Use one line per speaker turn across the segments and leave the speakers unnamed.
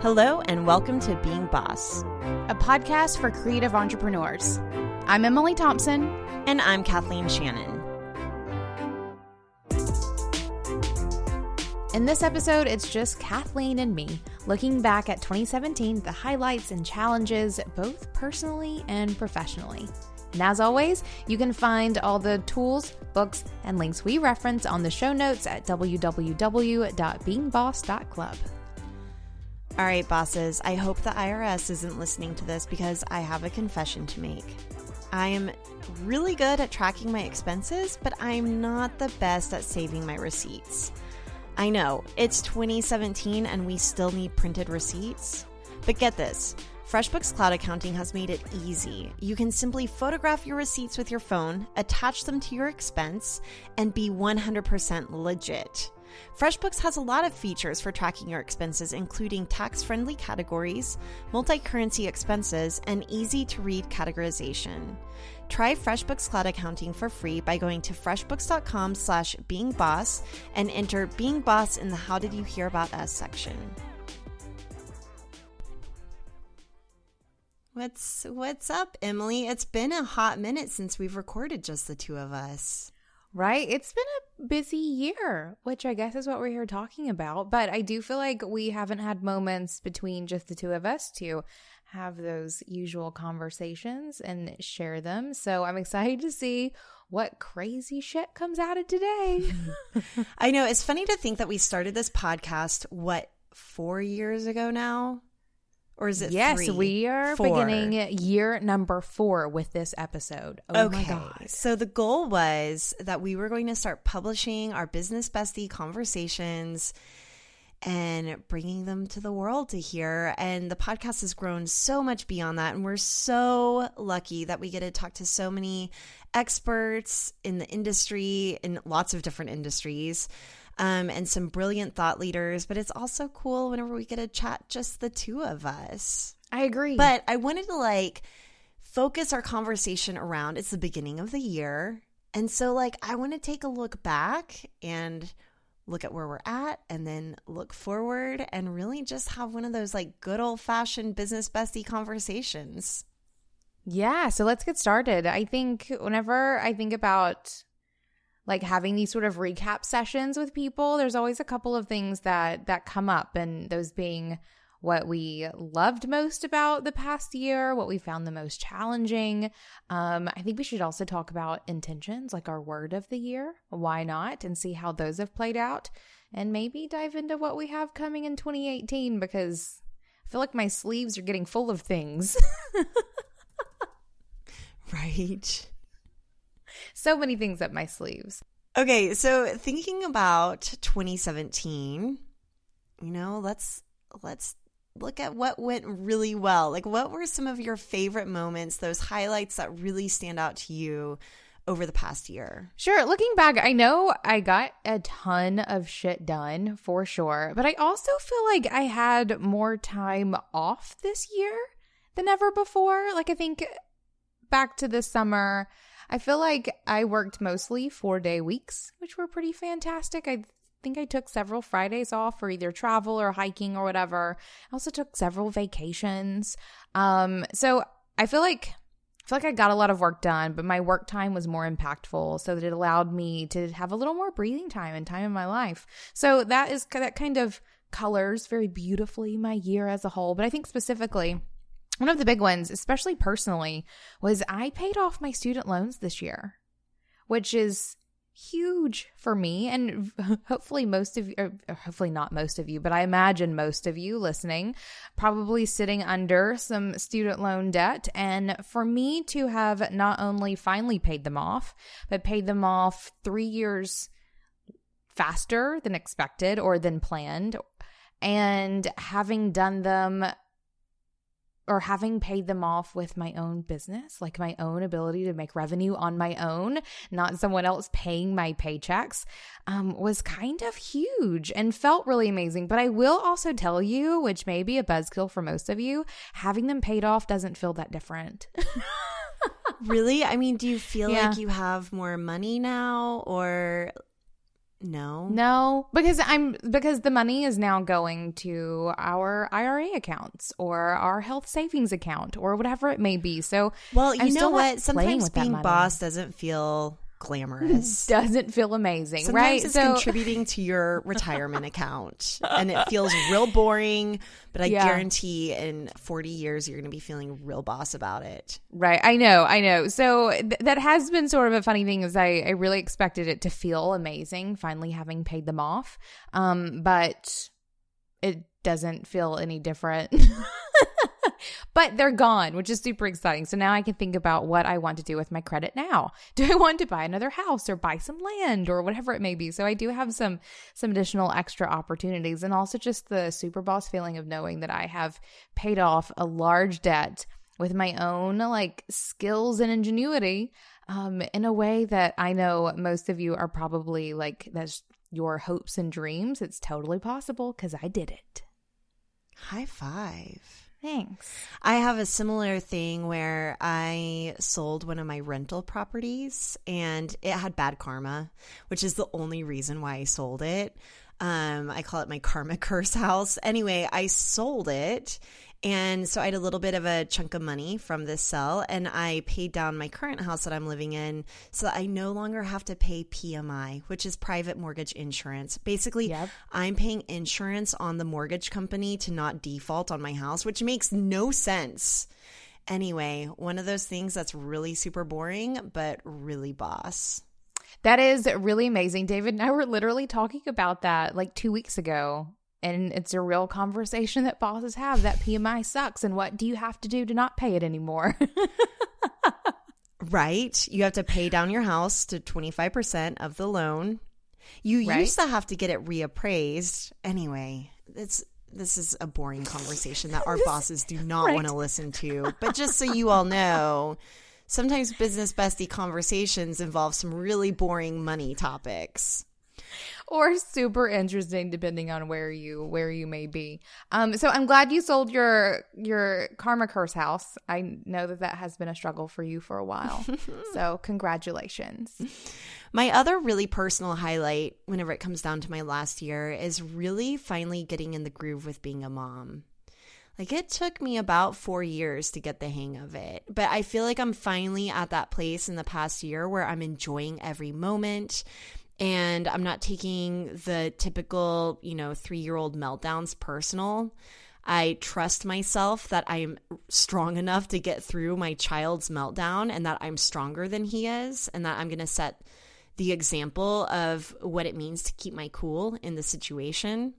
Hello, and welcome to Being Boss,
a podcast for creative entrepreneurs. I'm Emily Thompson.
And I'm Kathleen Shannon.
In this episode, it's just Kathleen and me looking back at 2017, the highlights and challenges, both personally and professionally. And as always, you can find all the tools, books, and links we reference on the show notes at www.beingboss.club.
All right, bosses, I hope the IRS isn't listening to this because I have a confession to make. I am really good at tracking my expenses, but I'm not the best at saving my receipts. I know, it's 2017 and we still need printed receipts. But get this FreshBooks Cloud Accounting has made it easy. You can simply photograph your receipts with your phone, attach them to your expense, and be 100% legit. FreshBooks has a lot of features for tracking your expenses, including tax friendly categories, multi currency expenses, and easy to read categorization. Try FreshBooks Cloud Accounting for free by going to freshbooks.com slash beingboss and enter Being Boss in the How Did You Hear About Us section. What's what's up, Emily? It's been a hot minute since we've recorded just the two of us.
Right? It's been a busy year, which I guess is what we're here talking about. But I do feel like we haven't had moments between just the two of us to have those usual conversations and share them. So I'm excited to see what crazy shit comes out of today.
I know. It's funny to think that we started this podcast, what, four years ago now? Or is it
yes,
three?
we are
Four.
beginning year number four with this episode. Oh
okay.
my god!
So the goal was that we were going to start publishing our business bestie conversations and bringing them to the world to hear. And the podcast has grown so much beyond that. And we're so lucky that we get to talk to so many experts in the industry, in lots of different industries um, and some brilliant thought leaders. But it's also cool whenever we get to chat just the two of us.
I agree.
But I wanted to like focus our conversation around it's the beginning of the year. And so, like, I want to take a look back and look at where we're at and then look forward and really just have one of those like good old fashioned business bestie conversations.
Yeah, so let's get started. I think whenever I think about like having these sort of recap sessions with people, there's always a couple of things that that come up and those being what we loved most about the past year, what we found the most challenging. Um, I think we should also talk about intentions, like our word of the year. Why not? And see how those have played out. And maybe dive into what we have coming in 2018 because I feel like my sleeves are getting full of things.
Right.
So many things up my sleeves.
Okay, so thinking about 2017, you know, let's let's look at what went really well. Like what were some of your favorite moments, those highlights that really stand out to you over the past year?
Sure. Looking back, I know I got a ton of shit done for sure, but I also feel like I had more time off this year than ever before. Like, I think back to this summer, I feel like I worked mostly four day weeks, which were pretty fantastic. I think I took several Fridays off for either travel or hiking or whatever. I also took several vacations. Um, so I feel like I feel like I got a lot of work done, but my work time was more impactful, so that it allowed me to have a little more breathing time and time in my life. So that is that kind of colors very beautifully my year as a whole. But I think specifically one of the big ones, especially personally, was I paid off my student loans this year, which is huge for me and hopefully most of you or hopefully not most of you but i imagine most of you listening probably sitting under some student loan debt. And for me to have not only finally paid them off but paid them off 3 years faster than expected or than planned and having done them or having paid them off with my own business, like my own ability to make revenue on my own, not someone else paying my paychecks, um, was kind of huge and felt really amazing. But I will also tell you, which may be a buzzkill for most of you, having them paid off doesn't feel that different.
really? I mean, do you feel
Yeah.
like you have more money now or No.
No, because I'm because the money is now going to our IRA accounts or our health savings account or whatever it may be. So,
Well, you
I'm
know what? Sometimes being boss doesn't feel glamorous.
doesn't feel amazing,
Sometimes
right?
it's
so
contributing to your retirement account and it feels real boring, but I
Yeah.
guarantee in 40 years you're going to be feeling real boss about it.
Right. I know. I know. So th- that has been sort of a funny thing is I, I really expected it to feel amazing finally having paid them off. Um, but it doesn't feel any different. but they're gone, which is super exciting. So now I can think about what I want to do with my credit now. Do I want to buy another house or buy some land or whatever it may be? So I do have some some additional extra opportunities and also just the super boss feeling of knowing that I have paid off a large debt with my own like skills and ingenuity um, in a way that I know most of you are probably like that's your hopes and dreams. It's totally possible because I did it.
High five.
Thanks.
I have a similar thing where I sold one of my rental properties and it had bad karma, which is the only reason why I sold it. Um, I call it my karma curse house. Anyway, I sold it. And so I had a little bit of a chunk of money from this sell and I paid down my current house that I'm living in so that I no longer have to pay PMI, which is private mortgage insurance. Basically,
Yep.
I'm paying insurance on the mortgage company to not default on my house, which makes no sense. Anyway, one of those things that's really super boring, but really boss.
That is really amazing. David and I were literally talking about that like two weeks ago. And it's a real conversation that bosses have that PMI sucks. And what do you have to do to not pay it anymore?
Right? You have to pay down your house to 25% of the loan. You
Right.
used to have to get it reappraised. Anyway, it's this is a boring conversation that our bosses do not
Right.
want to listen to. But just so you all know, sometimes business bestie conversations involve some really boring money topics.
or super interesting depending on where you where you may be. Um, so I'm glad you sold your your karma curse house. I know that that has been a struggle for you for a while. so congratulations.
My other really personal highlight, whenever it comes down to my last year, is really finally getting in the groove with being a mom. Like it took me about four years to get the hang of it, but I feel like I'm finally at that place in the past year where I'm enjoying every moment and I'm not taking the typical, you know, three year old meltdowns personal. I trust myself that I'm strong enough to get through my child's meltdown and that I'm stronger than he is and that I'm going to set the example of what it means to keep my cool in the situation.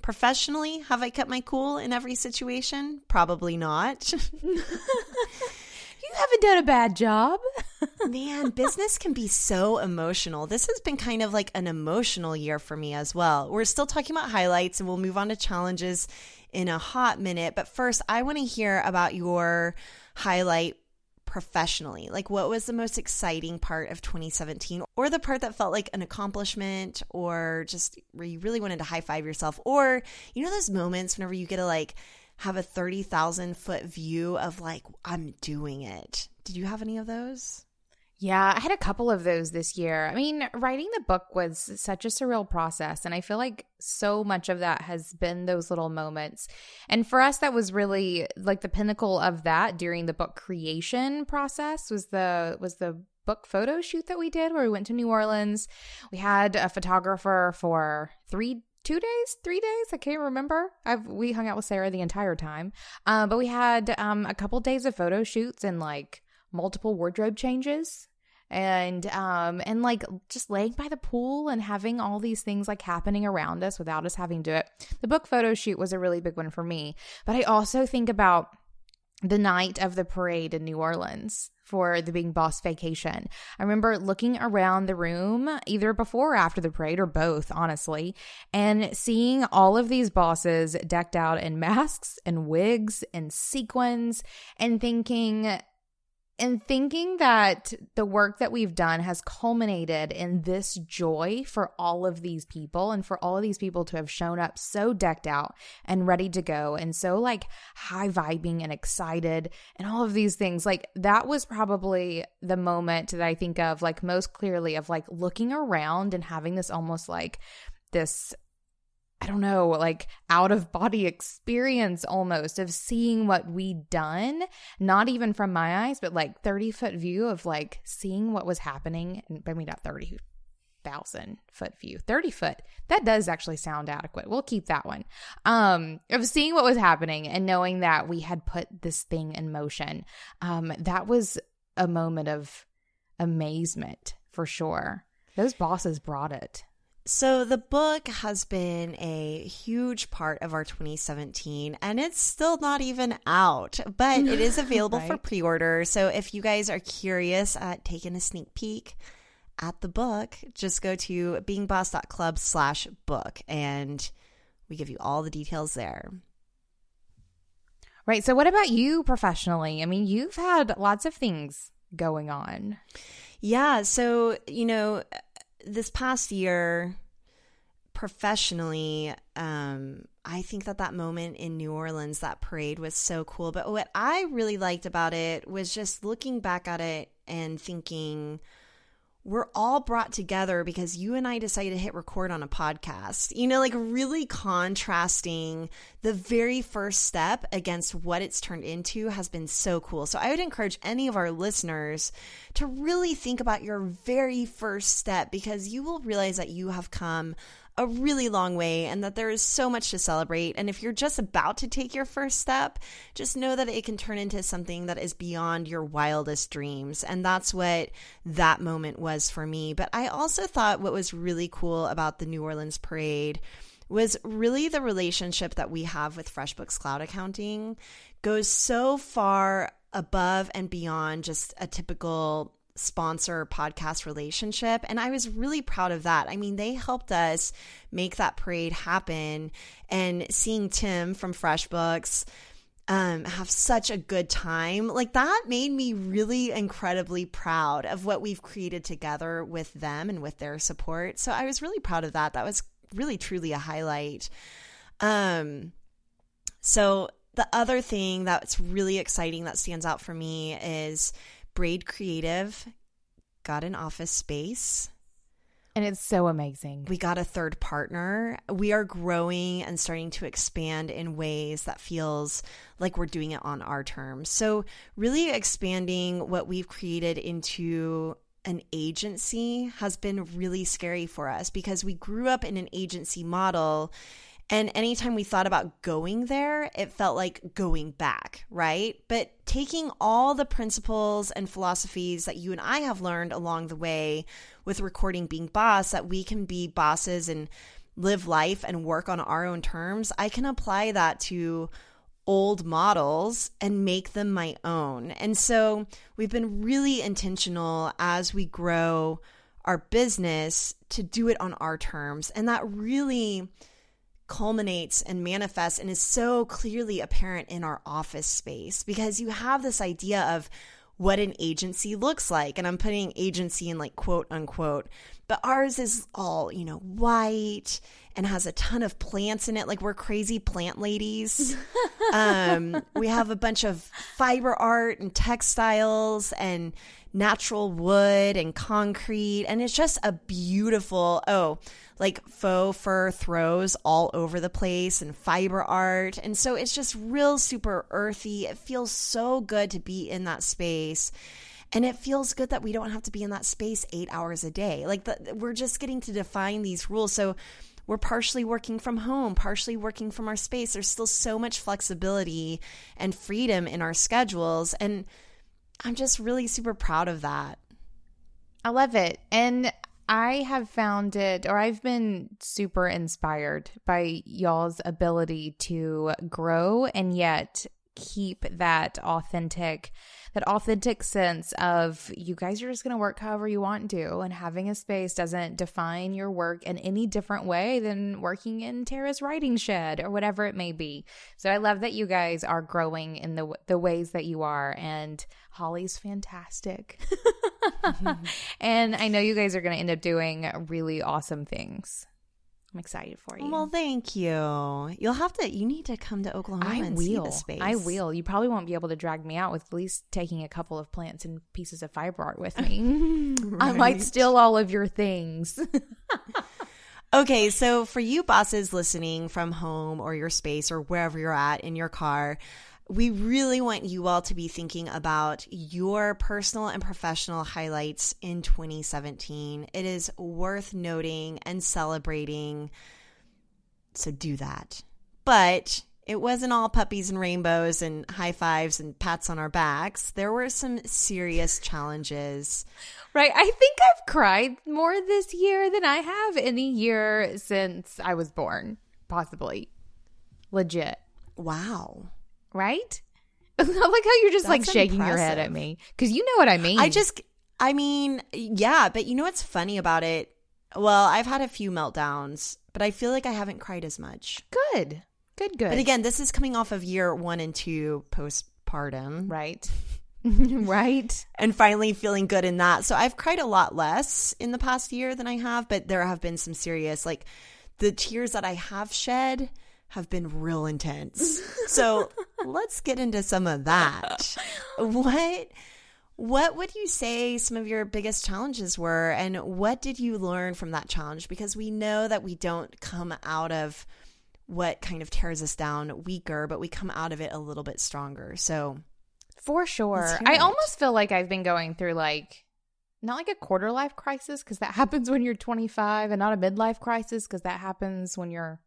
Professionally, have I kept my cool in every situation? Probably not.
You haven't done a bad job.
Man, business can be so emotional. This has been kind of like an emotional year for me as well. We're still talking about highlights and we'll move on to challenges in a hot minute. But first, I want to hear about your highlight professionally. Like, what was the most exciting part of 2017 or the part that felt like an accomplishment or just where you really wanted to high five yourself? Or, you know, those moments whenever you get to like, have a 30,000 foot view of like, I'm doing it. Did you have any of those?
Yeah, I had a couple of those this year. I mean, writing the book was such a surreal process. And I feel like so much of that has been those little moments. And for us, that was really like the pinnacle of that during the book creation process was the, was the book photo shoot that we did where we went to New Orleans. We had a photographer for three two days, three days. I can't remember. I've we hung out with Sarah the entire time, uh, but we had um, a couple days of photo shoots and like multiple wardrobe changes and um and like just laying by the pool and having all these things like happening around us without us having to do it. The book photo shoot was a really big one for me, but I also think about the night of the parade in New Orleans for the Being Boss vacation. I remember looking around the room either before or after the parade or both, honestly, and seeing all of these bosses decked out in masks and wigs and sequins and thinking, and thinking that the work that we've done has culminated in this joy for all of these people and for all of these people to have shown up so decked out and ready to go and so like high vibing and excited and all of these things. Like that was probably the moment that I think of like most clearly of like looking around and having this almost like this I don't know, like out of body experience almost of seeing what we'd done, not even from my eyes, but like 30 foot view of like seeing what was happening. And I mean, not 30,000 foot view, 30 foot. That does actually sound adequate. We'll keep that one. Um, of seeing what was happening and knowing that we had put this thing in motion. Um, that was a moment of amazement for sure. Those bosses brought it.
So, the book has been a huge part of our 2017, and it's still not even out, but it is available right. for pre order. So, if you guys are curious at taking a sneak peek at the book, just go to beingboss.club slash book, and we give you all the details there.
Right. So, what about you professionally? I mean, you've had lots of things going on.
Yeah. So, you know, this past year, professionally, um, I think that that moment in New Orleans, that parade was so cool. But what I really liked about it was just looking back at it and thinking, we're all brought together because you and I decided to hit record on a podcast. You know, like really contrasting the very first step against what it's turned into has been so cool. So I would encourage any of our listeners to really think about your very first step because you will realize that you have come a really long way and that there is so much to celebrate. And if you're just about to take your first step, just know that it can turn into something that is beyond your wildest dreams. And that's what that moment was for me. But I also thought what was really cool about the New Orleans parade was really the relationship that we have with FreshBooks Cloud Accounting goes so far above and beyond just a typical sponsor podcast relationship. And I was really proud of that. I mean, they helped us make that parade happen. And seeing Tim from FreshBooks um, have such a good time, like that made me really incredibly proud of what we've created together with them and with their support. So I was really proud of that. That was really, truly a highlight. Um, so the other thing that's really exciting that stands out for me is Braid Creative got an office space.
And it's so amazing.
We got a third partner. We are growing and starting to expand in ways that feels like we're doing it on our terms. So, really expanding what we've created into an agency has been really scary for us because we grew up in an agency model and anytime we thought about going there, it felt like going back, right? But taking all the principles and philosophies that you and I have learned along the way with recording being boss, that we can be bosses and live life and work on our own terms, I can apply that to old models and make them my own. And so we've been really intentional as we grow our business to do it on our terms. And that really culminates and manifests and is so clearly apparent in our office space because you have this idea of what an agency looks like. And I'm putting agency in like quote unquote, but ours is all, you know, white and has a ton of plants in it. Like we're crazy plant ladies. um, we have a bunch of fiber art and textiles and natural wood and concrete. And it's just a beautiful, oh, like faux fur throws all over the place and fiber art. And so it's just real super earthy. It feels so good to be in that space. And it feels good that we don't have to be in that space eight hours a day. Like the, we're just getting to define these rules. So we're partially working from home, partially working from our space. There's still so much flexibility and freedom in our schedules. And I'm just really super proud of that.
I love it. And I have found it, or I've been super inspired by y'all's ability to grow and yet keep that authentic that authentic sense of you guys are just going to work however you want to and having a space doesn't define your work in any different way than working in Tara's writing shed or whatever it may be. So I love that you guys are growing in the the ways that you are and Holly's fantastic. and I know you guys are going to end up doing really awesome things. I'm excited for you.
Well, thank you. You'll have to. You need to come to Oklahoma
I
and
will.
see the space.
I will. You probably won't be able to drag me out with at least taking a couple of plants and pieces of fiber art with me. I might steal all of your things.
Okay, so for you bosses listening from home or your space or wherever you're at in your car, we really want you all to be thinking about your personal and professional highlights in 2017. It is worth noting and celebrating. So do that. But it wasn't all puppies and rainbows and high fives and pats on our backs. There were some serious challenges.
right. I think I've cried more this year than I have any year since I was born, possibly. Legit.
Wow.
Right? I like how you're just like
That's
shaking your head at me because you know what I mean.
I just, I mean, yeah, but you know what's funny about it? Well, I've had a few meltdowns, but I feel like I haven't cried as much.
good. Good, good.
But again, this is coming off of year one and two postpartum
right. right.
and finally feeling good in that. So I've cried a lot less in the past year than I have, but there have been some serious, like the tears that I have shed have been real intense. So let's get into some of that. What what would you say some of your biggest challenges were and what did you learn from that challenge because we know that we don't come out of what kind of tears us down weaker, but we come out of it a little bit stronger. So
For sure. I
it.
almost feel like I've been going through like not like a quarter life crisis because that happens when you're 25 and not a midlife crisis because that happens when you're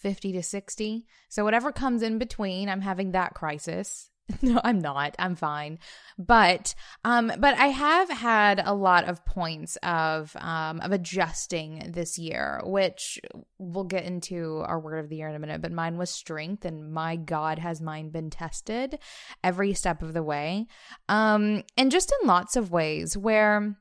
50 to 60. So whatever comes in between, I'm having that crisis. No, I'm not. I'm fine. But um but I have had a lot of points of um of adjusting this year, which we'll get into our word of the year in a minute, but mine was strength and my god has mine been tested every step of the way. Um and just in lots of ways where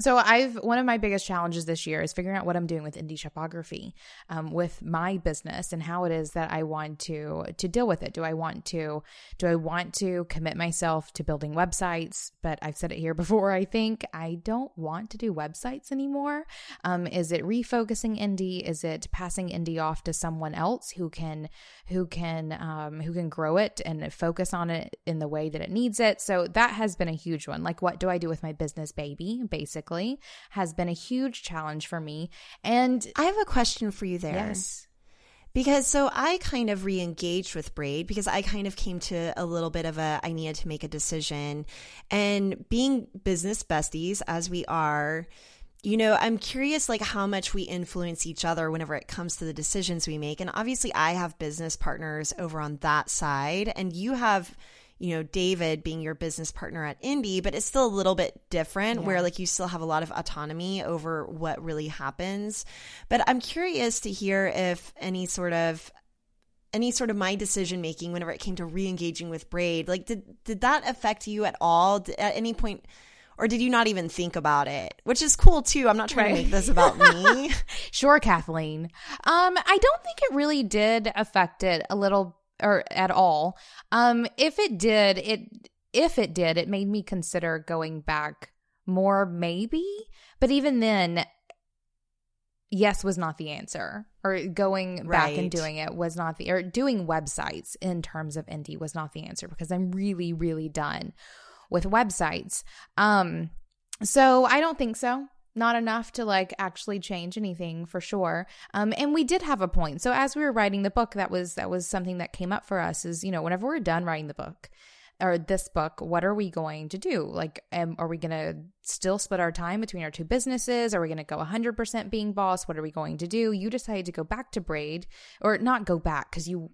so I've one of my biggest challenges this year is figuring out what I'm doing with indie shopography, um, with my business and how it is that I want to to deal with it. Do I want to do I want to commit myself to building websites? But I've said it here before. I think I don't want to do websites anymore. Um, is it refocusing indie? Is it passing indie off to someone else who can who can um, who can grow it and focus on it in the way that it needs it? So that has been a huge one. Like, what do I do with my business baby? Basically, has been a huge challenge for me. And
I have a question for you there.
yes,
Because so I kind of re engaged with Braid because I kind of came to a little bit of a I needed to make a decision. And being business besties as we are, you know, I'm curious like how much we influence each other whenever it comes to the decisions we make. And obviously I have business partners over on that side and you have you know, David being your business partner at Indie, but it's still a little bit different
Yeah.
where like you still have a lot of autonomy over what really happens. But I'm curious to hear if any sort of any sort of my decision making whenever it came to re-engaging with braid like did did that affect you at all D- at any point or did you not even think about it which is cool too i'm not trying to make this about me
Sure, Kathleen. Um, I don't think it really did affect it a little or at all. Um, if it did, it if it did, it made me consider going back more, maybe. But even then, yes was not the answer. Or going back and doing it was not the or doing websites in terms of indie was not the answer because I'm really, really done with websites. Um, so I don't think so. Not enough to like actually change anything for sure. Um, and we did have a point. So as we were writing the book, that was that was something that came up for us. Is you know whenever we're done writing the book or this book, what are we going to do? Like, are we going to still split our time between our two businesses? Are we going to go 100% being boss? What are we going to do? You decided to go back to Braid, or not go back because you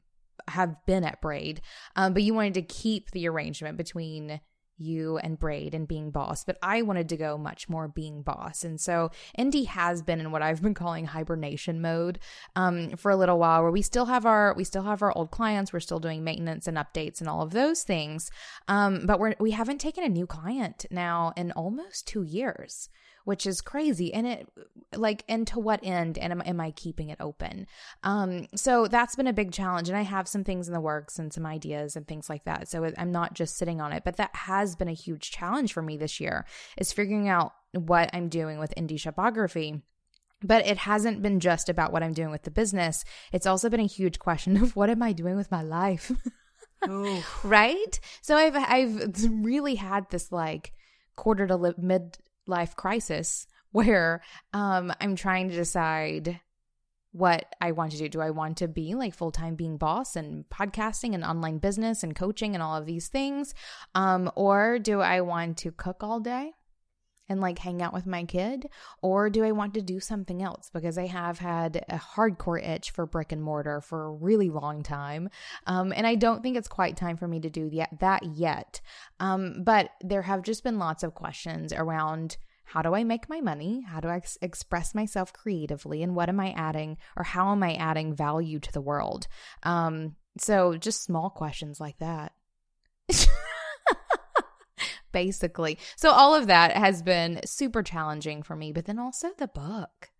have been at Braid, um, but you wanted to keep the arrangement between you and Braid and being boss, but I wanted to go much more being boss. And so Indie has been in what I've been calling hibernation mode um, for a little while, where we still have our we still have our old clients, we're still doing maintenance and updates and all of those things, um, but we're we haven't taken a new client now in almost two years which is crazy. And it, like, and to what end? And am, am I keeping it open? Um, so that's been a big challenge. And I have some things in the works and some ideas and things like that. So I'm not just sitting on it, but that has been a huge challenge for me this year is figuring out what I'm doing with indie shopography. But it hasn't been just about what I'm doing with the business. It's also been a huge question of what am I doing with my life? right? So I've I've really had this like quarter to li- mid life crisis where um, I'm trying to decide what I want to do. Do I want to be like full time being boss and podcasting and online business and coaching and all of these things? Um, or do I want to cook all day? And like hang out with my kid? Or do I want to do something else? Because I have had a hardcore itch for brick and mortar for a really long time. Um, and I don't think it's quite time for me to do that yet. Um, but there have just been lots of questions around how do I make my money? How do I ex- express myself creatively? And what am I adding or how am I adding value to the world? Um, so just small questions like that. Basically. So all of that has been super challenging for me, but then also the book.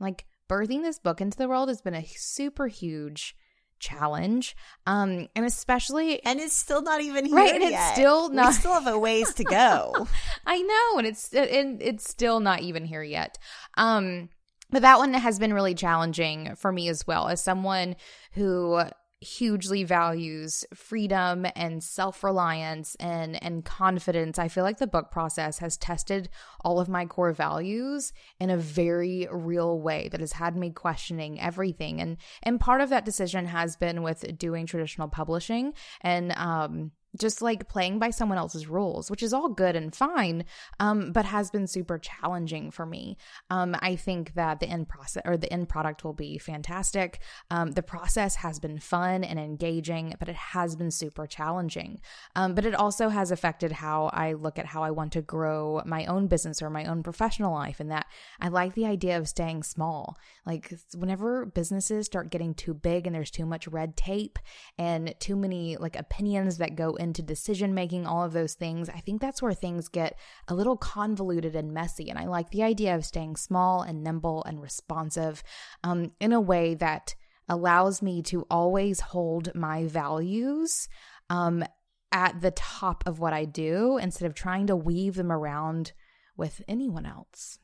Like birthing this book into the world has been a super huge challenge um and especially
and it's still not even here
right and
yet.
it's still not
we still have a ways to go
i know and it's and it's still not even here yet um but that one has been really challenging for me as well as someone who hugely values freedom and self-reliance and and confidence. I feel like the book process has tested all of my core values in a very real way that has had me questioning everything. And and part of that decision has been with doing traditional publishing and um just like playing by someone else's rules, which is all good and fine, um, but has been super challenging for me. Um, I think that the end process or the end product will be fantastic. Um, the process has been fun and engaging, but it has been super challenging. Um, but it also has affected how I look at how I want to grow my own business or my own professional life, and that I like the idea of staying small. Like whenever businesses start getting too big and there's too much red tape and too many like opinions that go into decision making, all of those things, I think that's where things get a little convoluted and messy. And I like the idea of staying small and nimble and responsive um, in a way that allows me to always hold my values um, at the top of what I do instead of trying to weave them around with anyone else.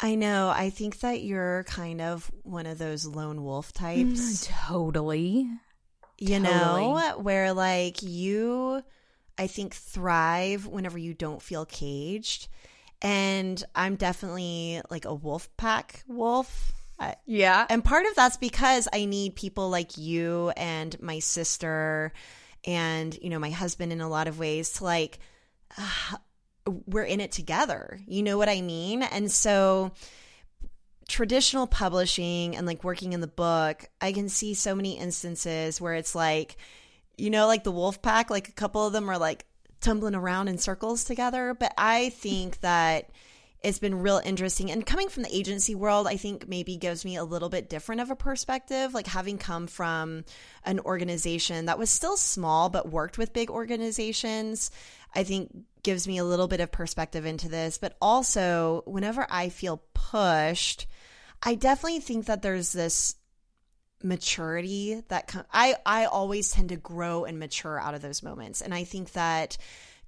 I know. I think that you're kind of one of those lone wolf types.
totally
you totally. know, where like you, I think, thrive whenever you don't feel caged. And I'm definitely like a wolf pack wolf.
Yeah.
And part of that's because I need people like you and my sister and, you know, my husband in a lot of ways to like, uh, we're in it together. You know what I mean? And so, traditional publishing and like working in the book, I can see so many instances where it's like, you know, like the wolf pack, like a couple of them are like tumbling around in circles together. But I think that it's been real interesting. And coming from the agency world, I think maybe gives me a little bit different of a perspective. Like having come from an organization that was still small but worked with big organizations, I think gives me a little bit of perspective into this. But also, whenever I feel pushed, I definitely think that there's this maturity that com- I I always tend to grow and mature out of those moments. And I think that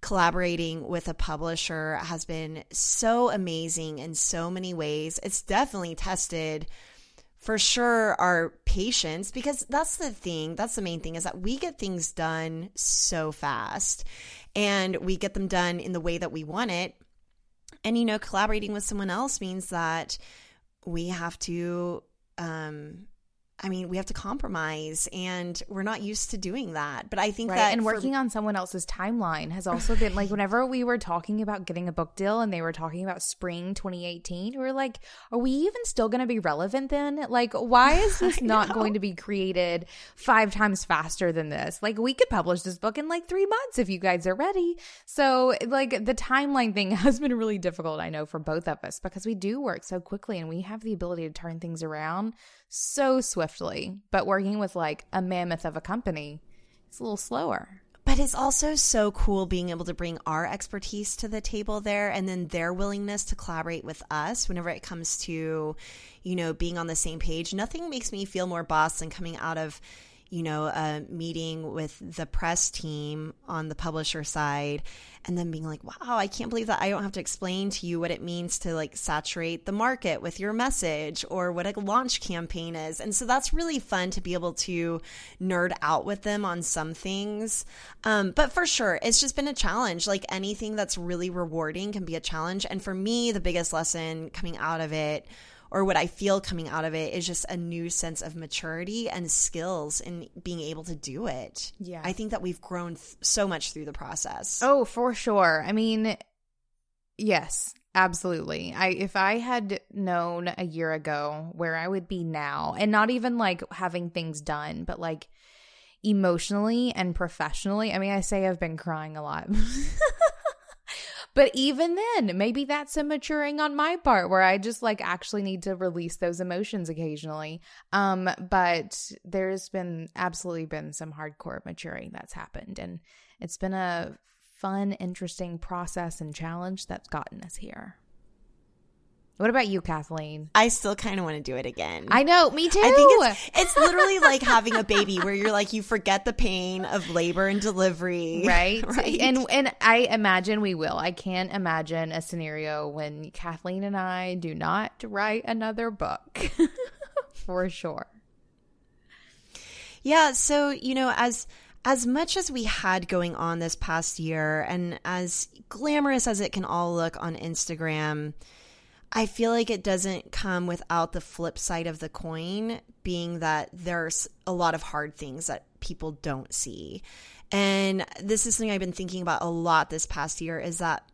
collaborating with a publisher has been so amazing in so many ways. It's definitely tested for sure our patience because that's the thing that's the main thing is that we get things done so fast and we get them done in the way that we want it. And you know collaborating with someone else means that we have to um, I mean, we have to compromise and we're not used to doing that. But I think
Right.
that
And
for-
working on someone else's timeline has also been like whenever we were talking about getting a book deal and they were talking about spring 2018, we were like, are we even still going to be relevant then? Like, why is this not going to be created five times faster than this? Like, we could publish this book in like three months if you guys are ready. So, like, the timeline thing has been really difficult, I know, for both of us because we do work so quickly and we have the ability to turn things around so swiftly. But working with like a mammoth of a company, it's a little slower.
But it's also so cool being able to bring our expertise to the table there and then their willingness to collaborate with us whenever it comes to, you know, being on the same page. Nothing makes me feel more boss than coming out of, you know, a meeting with the press team on the publisher side and then being like, wow, I can't believe that I don't have to explain to you what it means to like saturate the market with your message or what a launch campaign is. And so that's really fun to be able to nerd out with them on some things. Um, but for sure, it's just been a challenge. Like anything that's really rewarding can be a challenge. And for me, the biggest lesson coming out of it or what I feel coming out of it is just a new sense of maturity and skills in being able to do it.
Yeah.
I think that we've grown th- so much through the process.
Oh, for sure. I mean, yes, absolutely. I if I had known a year ago where I would be now, and not even like having things done, but like emotionally and professionally. I mean, I say I've been crying a lot. But even then, maybe that's a maturing on my part where I just like actually need to release those emotions occasionally. Um, but there's been absolutely been some hardcore maturing that's happened. And it's been a fun, interesting process and challenge that's gotten us here. What about you, Kathleen?
I still kind of want to do it again.
I know, me too.
I think it's it's literally like having a baby where you're like you forget the pain of labor and delivery.
right?
Right.
And and I imagine we will. I can't imagine a scenario when Kathleen and I do not write another book. For sure.
Yeah, so you know, as as much as we had going on this past year and as glamorous as it can all look on Instagram, I feel like it doesn't come without the flip side of the coin being that there's a lot of hard things that people don't see. And this is something I've been thinking about a lot this past year is that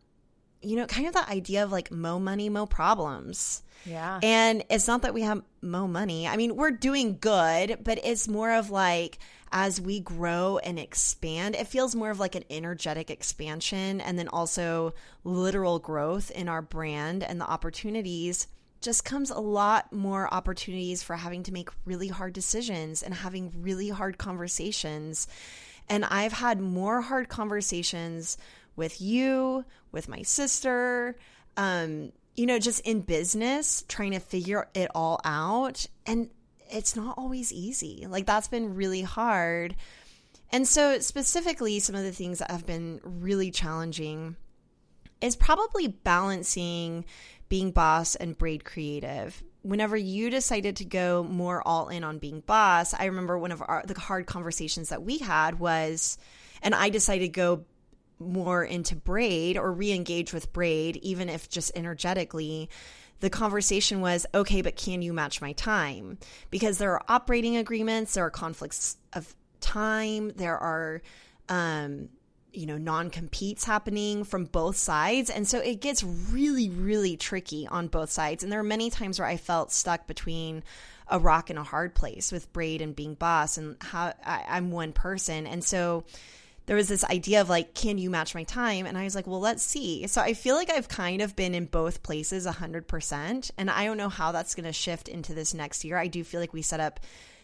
you know, kind of the idea of like mo money, mo problems.
Yeah.
And it's not that we have mo money. I mean, we're doing good, but it's more of like as we grow and expand, it feels more of like an energetic expansion and then also literal growth in our brand and the opportunities just comes a lot more opportunities for having to make really hard decisions and having really hard conversations. And I've had more hard conversations with you, with my sister, um, you know, just in business, trying to figure it all out. And it's not always easy. Like, that's been really hard. And so, specifically, some of the things that have been really challenging is probably balancing being boss and braid creative. Whenever you decided to go more all in on being boss, I remember one of our the hard conversations that we had was, and I decided to go more into braid or re-engage with braid, even if just energetically. The conversation was okay, but can you match my time? Because there are operating agreements, there are conflicts of time, there are um, you know, non competes happening from both sides. And so it gets really, really tricky on both sides. And there are many times where I felt stuck between a rock and a hard place with Braid and being boss and how I, I'm one person. And so there was this idea of like, can you match my time? And I was like, well, let's see. So I feel like I've kind of been in both places 100%. And I don't know how that's going to shift into this next year. I do feel like we set up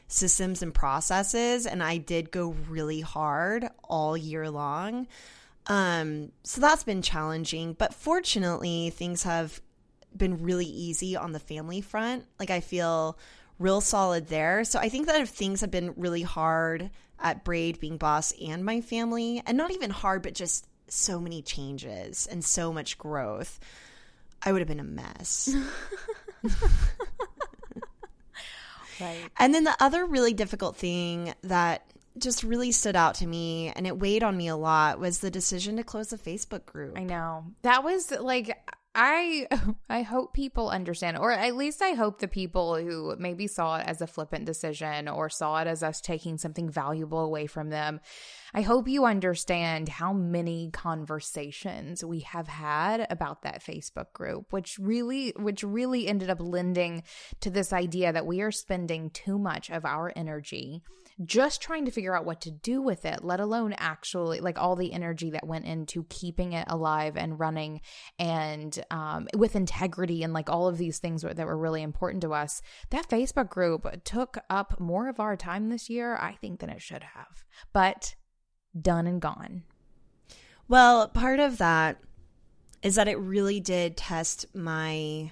systems and processes and I did go really hard all year long. Um so that's been challenging, but fortunately things have been really easy on the family front. Like I feel real solid there. So I think that if things have been really hard at Braid being boss and my family, and not even hard but just so many changes and so much growth, I would have been a mess.
Right.
And then the other really difficult thing that just really stood out to me and it weighed on me a lot was the decision to close the Facebook group.
I know. That was like I I hope people understand, or at least I hope the people who maybe saw it as a flippant decision or saw it as us taking something valuable away from them. I hope you understand how many conversations we have had about that Facebook group, which really which really ended up lending to this idea that we are spending too much of our energy just trying to figure out what to do with it, let alone actually like all the energy that went into keeping it alive and running and um, with integrity and like all of these things that were really important to us. That Facebook group took up more of our time this year, I think, than it should have. But done and gone.
Well, part of that is that it really did test my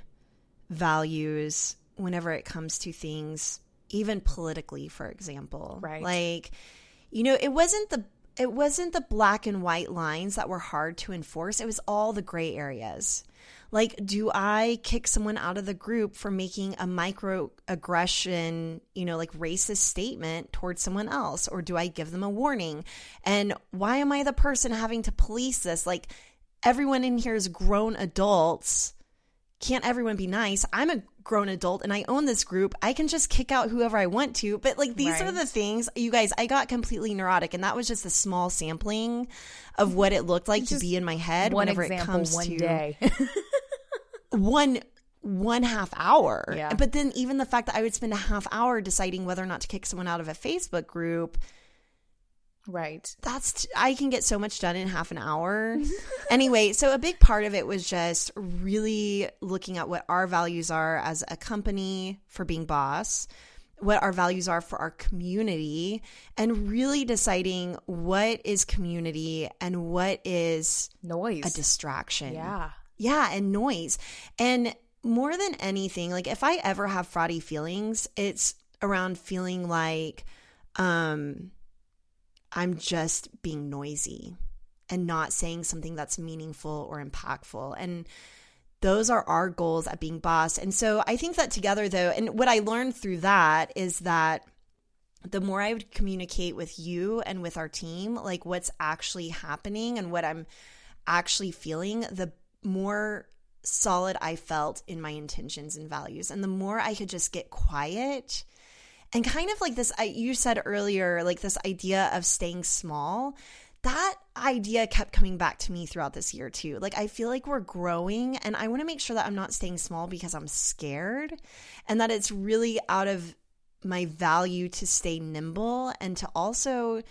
values whenever it comes to things even politically, for example.
Right.
Like, you know, it wasn't the it wasn't the black and white lines that were hard to enforce. It was all the gray areas. Like, do I kick someone out of the group for making a microaggression, you know, like racist statement towards someone else? Or do I give them a warning? And why am I the person having to police this? Like, everyone in here is grown adults. Can't everyone be nice? I'm a grown adult and I own this group, I can just kick out whoever I want to. But like these right. are the things, you guys, I got completely neurotic and that was just a small sampling of what it looked like to be in my head whenever
example,
it comes
one
to
day.
one one half hour.
Yeah.
But then even the fact that I would spend a half hour deciding whether or not to kick someone out of a Facebook group
Right.
That's t- I can get so much done in half an hour. anyway, so a big part of it was just really looking at what our values are as a company for being boss, what our values are for our community, and really deciding what is community and what is
noise,
a distraction.
Yeah.
Yeah, and noise. And more than anything, like if I ever have fraudy feelings, it's around feeling like um I'm just being noisy and not saying something that's meaningful or impactful. And those are our goals at being boss. And so I think that together, though, and what I learned through that is that the more I would communicate with you and with our team, like what's actually happening and what I'm actually feeling, the more solid I felt in my intentions and values. And the more I could just get quiet and kind of like this you said earlier like this idea of staying small that idea kept coming back to me throughout this year too. Like i feel like we're growing and i want to make sure that i'm not staying small because i'm scared and that it's really out of my value to stay nimble and to also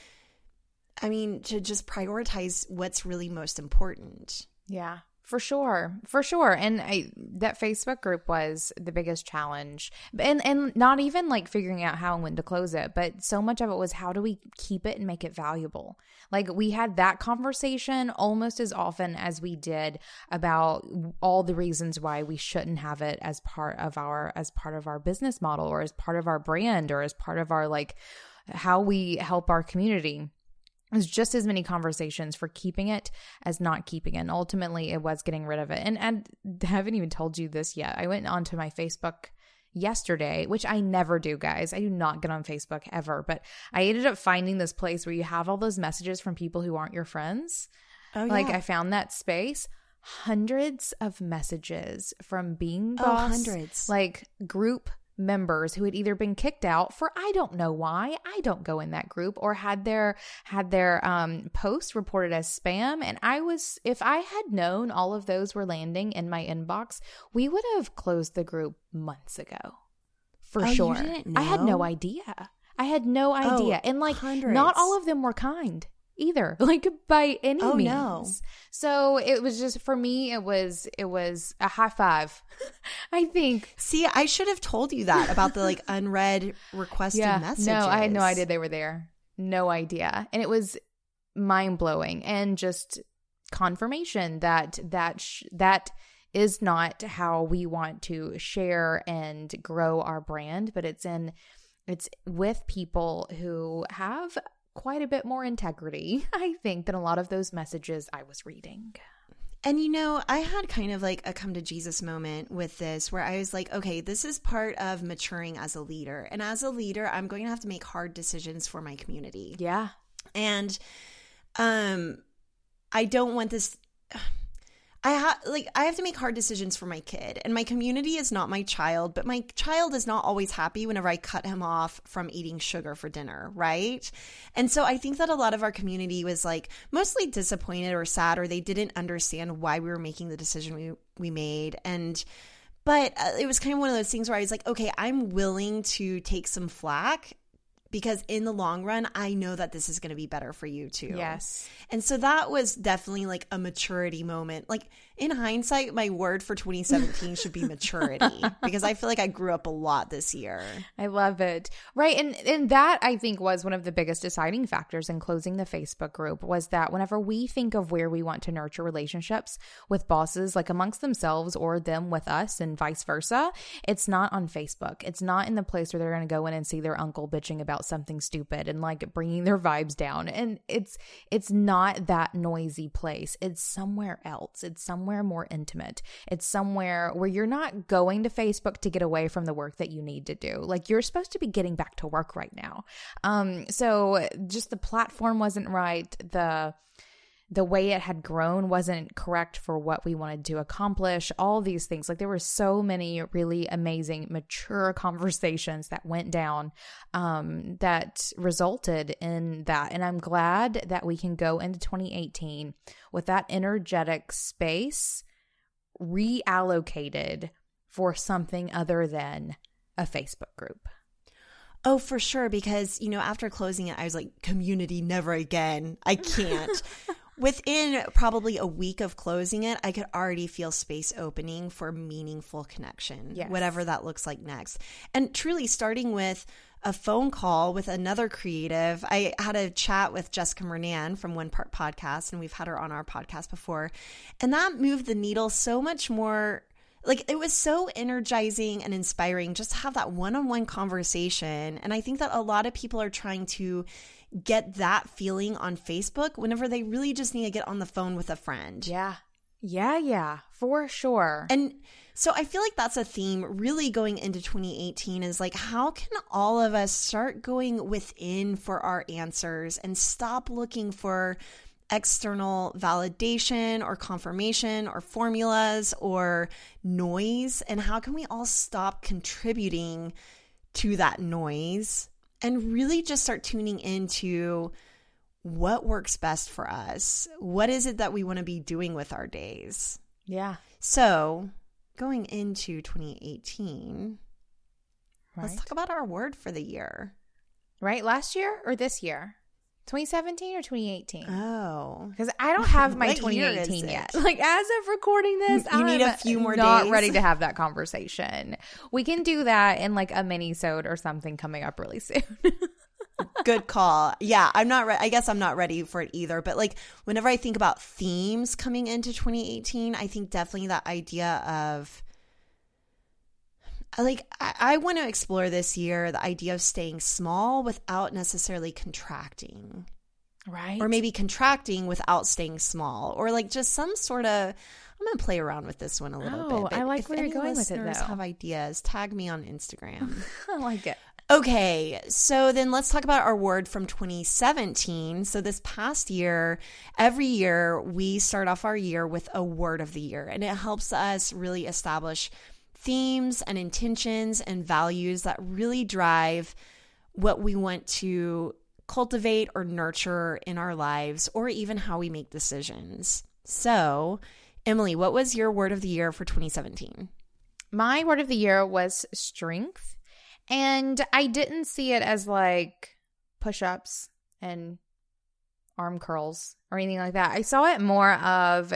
i mean to just prioritize what's really most important.
Yeah for sure. For sure. And I that Facebook group was the biggest challenge. And and not even like figuring out how and when to close it, but so much of it was how do we keep it and make it valuable? Like we had that conversation almost as often as we did about all the reasons why we shouldn't have it as part of our as part of our business model or as part of our brand or as part of our like how we help our community was just as many conversations for keeping it as not keeping it. And ultimately, it was getting rid of it. And, and I haven't even told you this yet. I went onto my Facebook yesterday, which I never do, guys. I do not get on Facebook ever, but I ended up finding this place where you have all those messages from people who aren't your friends. Oh, like I found that space. Hundreds of messages from being oh, boss,
oh, hundreds.
like group members who had either been kicked out for I don't know why I don't go in that group or had their had their um posts reported as spam. And I was if I had known all of those were landing in my inbox we would have closed the group months ago. For
oh,
sure. I had no idea. I had no idea.
Oh,
and like
hundreds.
not all of them were kind either like by any
oh,
means.
No.
so it was just for me it was it was a high five i think.
See i should have told you that about the like unread requested
yeah,
messages
no i had no idea they were there. No idea. And it was mind-blowing and just confirmation that that sh- that is not how we want to share and grow our brand but it's in it's with people who have quite a bit more integrity, I think, than a lot of those messages I was reading.
And you know, I had kind of like a come to Jesus moment with this where I was like, okay, this is part of maturing as a leader. And as a leader, I'm going to have to make hard decisions for my community.
Yeah.
And um I don't want this I have like I have to make hard decisions for my kid, and my community is not my child, but my child is not always happy whenever I cut him off from eating sugar for dinner, right? And so I think that a lot of our community was like mostly disappointed or sad, or they didn't understand why we were making the decision we we made, and but uh, it was kind of one of those things where I was like, okay, I'm willing to take some flack because in the long run, I know that this is going to be better for you too.
Yes.
And so that was definitely like a maturity moment. Like in hindsight, my word for 2017 should be maturity because I feel like I grew up a lot this year.
I love it. Right. And and that I think was one of the biggest deciding factors in closing the Facebook group was that whenever we think of where we want to nurture relationships with bosses like amongst themselves or them with us and vice versa, it's not on Facebook. It's not in the place where they're going to go in and see their uncle bitching about something stupid and like bringing their vibes down. And it's it's not that noisy place. It's somewhere else. It's somewhere somewhere more intimate. It's somewhere where you're not going to Facebook to get away from the work that you need to do. Like you're supposed to be getting back to work right now. Um, so just the platform wasn't right. The the way it had grown wasn't correct for what we wanted to accomplish all these things like there were so many really amazing mature conversations that went down um, that resulted in that and i'm glad that we can go into 2018 with that energetic space reallocated for something other than a facebook group
Oh, for sure. Because, you know, after closing it, I was like, community, never again. I can't. Within probably a week of closing it, I could already feel space opening for meaningful connection,
Yes.
whatever that looks like next. And truly, starting with a phone call with another creative. I had a chat with Jessica Murnane from One Part Podcast, and we've had her on our podcast before. And that moved the needle so much more. Like it was so energizing and inspiring just to have that one on one conversation. And I think that a lot of people are trying to get that feeling on Facebook whenever they really just need to get on the phone with a friend.
yeah yeah yeah for sure
And so I feel like that's a theme really going into 2018 is like, how can all of us start going within for our answers and stop looking for external validation or confirmation or formulas or noise? And how can we all stop contributing to that noise and really just start tuning into what works best for us? What is it that we want to be doing with our days?
yeah
So, going into 2018, let's talk about our word for the year.
right last year or this year 2017 or 2018
Oh.
Because I don't have my
What year is
2018 yet. Like as of recording this,
You need a
I'm
few more
not
days.
ready to have that conversation. We can do that in like a mini sode or something coming up really soon.
Good call. Yeah, I'm not re- I guess I'm not ready for it either, but like whenever I think about themes coming into 2018, I think definitely that idea of like I, I want to explore this year the idea of staying small without necessarily contracting.
right.
or maybe contracting without staying small or like just some sort of i'm gonna play around with this one a little
Oh,
bit but
I like where you're going with it, though.
have ideas tag me on instagram
I like it.
okay so then let's talk about our word from 2017 so this past year every year we start off our year with a word of the year and it helps us really establish themes and intentions and values that really drive what we want to cultivate or nurture in our lives or even how we make decisions. So, Emily, what was your word of the year for 2017?
My word of the year was strength. And I didn't see it as like push ups and arm curls or anything like that. I saw it more of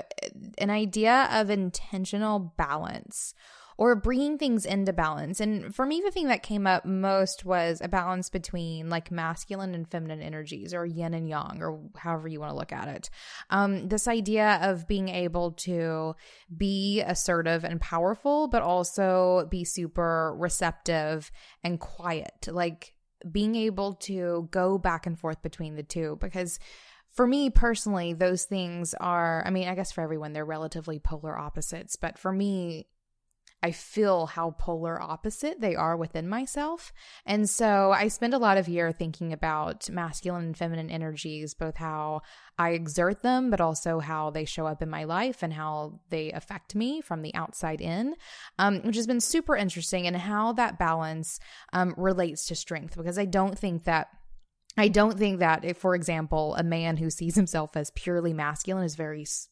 an idea of intentional balance or bringing things into balance. And for me, the thing that came up most was a balance between like masculine and feminine energies or yin and yang or however you want to look at it. Um, this idea of being able to be assertive and powerful, but also be super receptive and quiet. Like being able to go back and forth between the two because for me personally those things are i mean i guess for everyone they're relatively polar opposites but for me I feel how polar opposite they are within myself. And so I spend a lot of year thinking about masculine and feminine energies, both how I exert them, but also how they show up in my life and how they affect me from the outside in, um, which has been super interesting and how that balance um, relates to strength because I don't think that. I don't think that, if, for example, a man who sees himself as purely masculine is very s-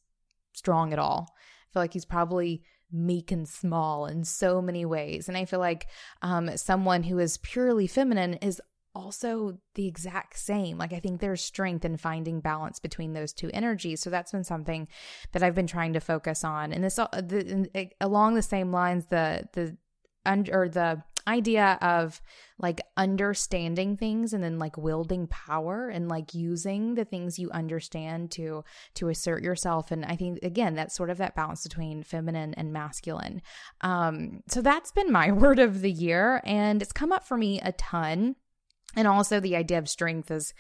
strong at all. I feel like he's probably meek and small in so many ways. And I feel like um, someone who is purely feminine is also the exact same. Like I think there's strength in finding balance between those two energies. So that's been something that I've been trying to focus on. And this the, along the same lines, the the under the idea of like understanding things and then like wielding power and like using the things you understand to to assert yourself. And i think again that's sort of that balance between feminine and masculine. Um so that's been my word of the year and it's come up for me a ton. And also the idea of strength is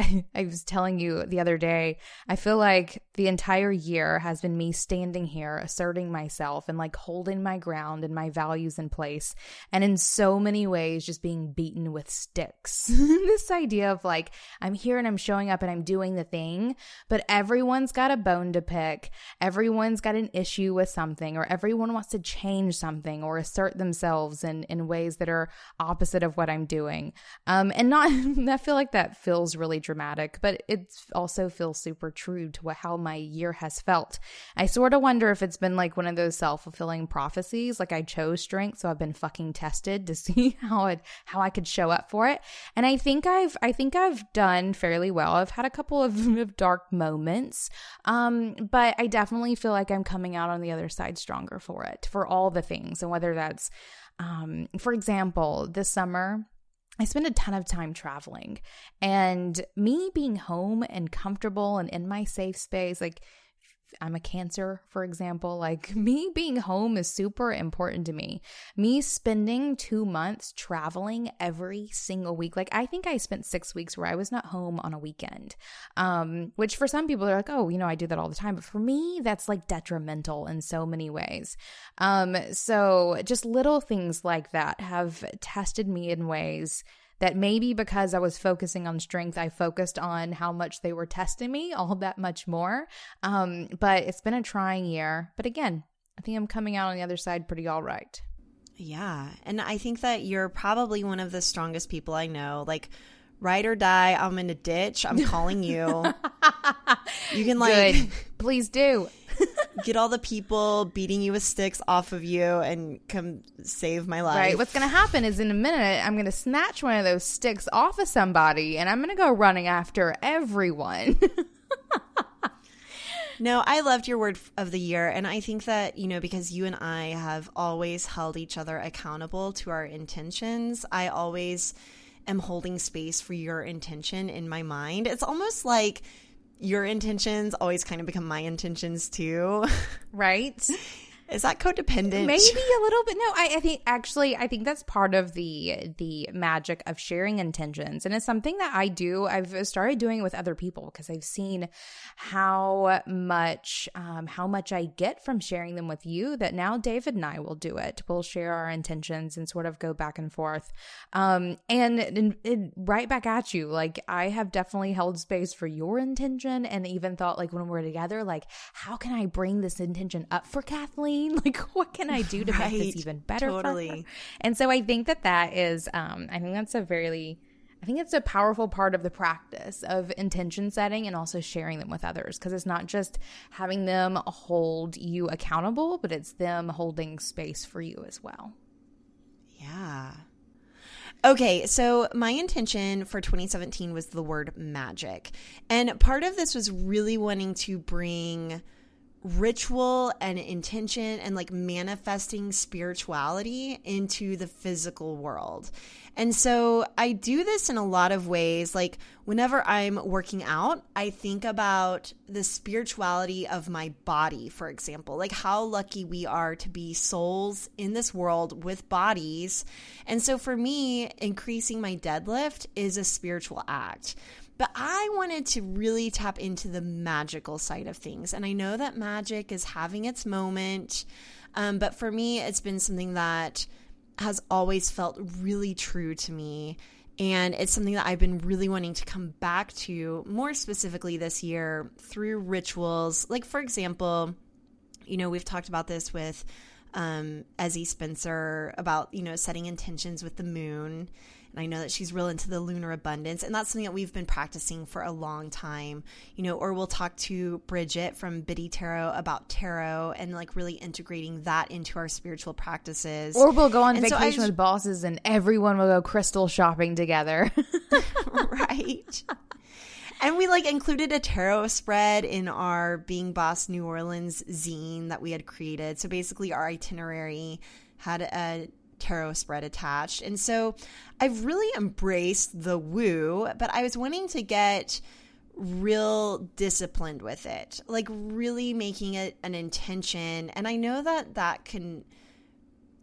I was telling you the other day, I feel like the entire year has been me standing here asserting myself and like holding my ground and my values in place. And in so many ways, just being beaten with sticks. this idea of like, I'm here and I'm showing up and I'm doing the thing, but everyone's got a bone to pick. Everyone's got an issue with something, or everyone wants to change something or assert themselves in, in ways that are opposite of what I'm doing. Um, and not, I feel like that feels really dramatic, but it also feels super true to how my year has felt. I sort of wonder if it's been like one of those self fulfilling prophecies. Like I chose strength, so I've been fucking tested to see how it how I could show up for it. And I think I've I think I've done fairly well. I've had a couple of, of dark moments, um, but I definitely feel like I'm coming out on the other side stronger for it for all the things, and whether that's um, for example, this summer I spend a ton of time traveling and me being home and comfortable and in my safe space, like I'm a cancer, for example, like me being home is super important to me. Me spending two months traveling every single week. Like I think I spent six weeks where I was not home on a weekend. Um, which for some people they're like, oh, you know, I do that all the time. But for me, that's like detrimental in so many ways. Um, so just little things like that have tested me in ways that maybe because I was focusing on strength, I focused on how much they were testing me all that much more. Um, but it's been a trying year. But again, I think I'm coming out on the other side pretty all right.
Yeah. And I think that you're probably one of the strongest people I know. Like, ride or die, I'm in a ditch. I'm calling you. you can, like,
Good. please do
get all the people beating you with sticks off of you and come save my life.
Right. What's going to happen is in a minute, I'm going to snatch one of those sticks off of somebody and I'm going to go running after everyone.
No, I loved your word of the year. And I think that, you know, because you and I have always held each other accountable to our intentions, I always am holding space for your intention in my mind. It's almost like your intentions always kind of become my intentions too.
Right?
Is that codependent?
Maybe a little bit. No, I, I, think actually, I think that's part of the the magic of sharing intentions, and it's something that I do. I've started doing with other people because I've seen how much um, how much I get from sharing them with you. That now David and I will do it. We'll share our intentions and sort of go back and forth, um, and, and, and right back at you. Like I have definitely held space for your intention, and even thought like when we're together, like how can I bring this intention up for Kathleen? Like, what can I do to right. make this even better totally. And so I think that that is, um, I think that's a very, I think it's a powerful part of the practice of intention setting and also sharing them with others because it's not just having them hold you accountable, but it's them holding space for you as well.
Yeah. Okay, so my intention for 2017 was the word magic. And part of this was really wanting to bring ritual and intention and like manifesting spirituality into the physical world. And so I do this in a lot of ways. Like whenever I'm working out, I think about the spirituality of my body, for example, like how lucky we are to be souls in this world with bodies. And so for me, increasing my deadlift is a spiritual act. But I wanted to really tap into the magical side of things. And I know that magic is having its moment. Um, but for me, it's been something that has always felt really true to me. And it's something that I've been really wanting to come back to more specifically this year through rituals. Like, for example, you know, we've talked about this with um, Ezzie Spencer about, you know, setting intentions with the moon. And I know that she's real into the lunar abundance. And that's something that we've been practicing for a long time, you know, or we'll talk to Brigit from Biddy Tarot about tarot and like really integrating that into our spiritual practices.
Or we'll go on
And so
vacation
just-
with bosses and everyone will go crystal shopping together.
right. And we like included a tarot spread in our Being Boss New Orleans zine that we had created. So basically, our itinerary had a tarot spread attached. And so I've really embraced the woo, but I was wanting to get real disciplined with it, like really making it an intention. And I know that that can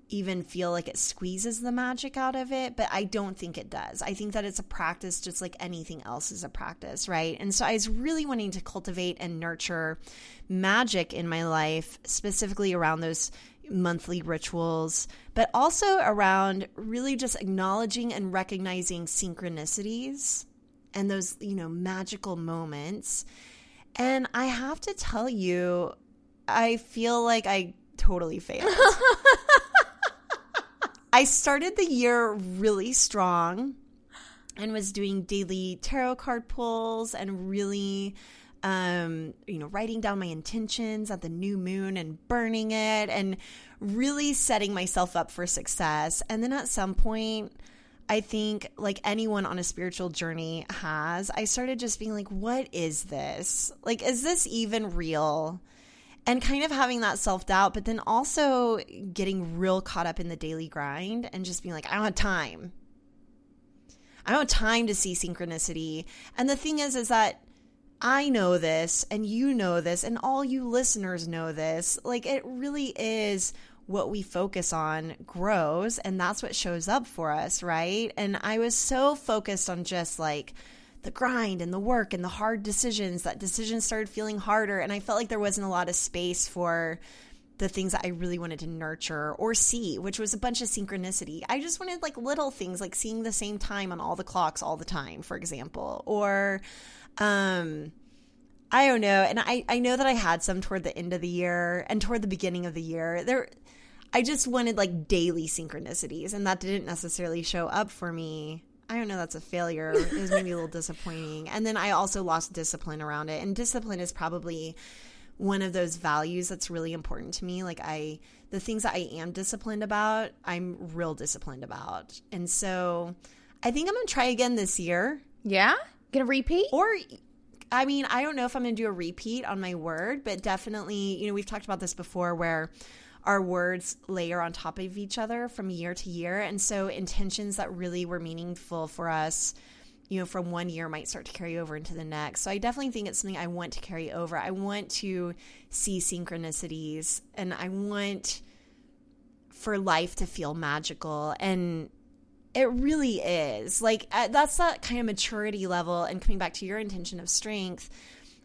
even feel like it squeezes the magic out of it, but I don't think it does. I think that it's a practice just like anything else is a practice, right? And so I was really wanting to cultivate and nurture magic in my life, specifically around those monthly rituals, but also around really just acknowledging and recognizing synchronicities and those, you know, magical moments. And I have to tell you, I feel like I totally failed. I started the year really strong and was doing daily tarot card pulls and really um you know writing down my intentions at the new moon and burning it and really setting myself up for success and then at some point I think like anyone on a spiritual journey has I started just being like what is this like is this even real and kind of having that self doubt, but then also getting real caught up in the daily grind and just being like, I don't have time. I don't have time to see synchronicity. And the thing is, is that I know this and you know this and all you listeners know this. Like, it really is what we focus on grows and that's what shows up for us, right? And I was so focused on just like, the grind and the work and the hard decisions that decisions started feeling harder and i felt like there wasn't a lot of space for the things that i really wanted to nurture or see which was a bunch of synchronicity i just wanted like little things like seeing the same time on all the clocks all the time for example or um i don't know and i i know that i had some toward the end of the year and toward the beginning of the year there i just wanted like daily synchronicities and that didn't necessarily show up for me I don't know that's a failure. It was maybe a little disappointing. And then I also lost discipline around it. And discipline is probably one of those values that's really important to me. Like I the things that I am disciplined about, I'm real disciplined about. And so I think I'm going to try again this year.
yeah? Gonna repeat?
Or I mean, I don't know if I'm going to do a repeat on my word, but definitely, you know, we've talked about this before where our words layer on top of each other from year to year. And so intentions that really were meaningful for us, you know, from one year might start to carry over into the next. So I definitely think it's something I want to carry over. I want to see synchronicities and I want for life to feel magical and it really is like uh, that's that kind of maturity level and coming back to your intention of strength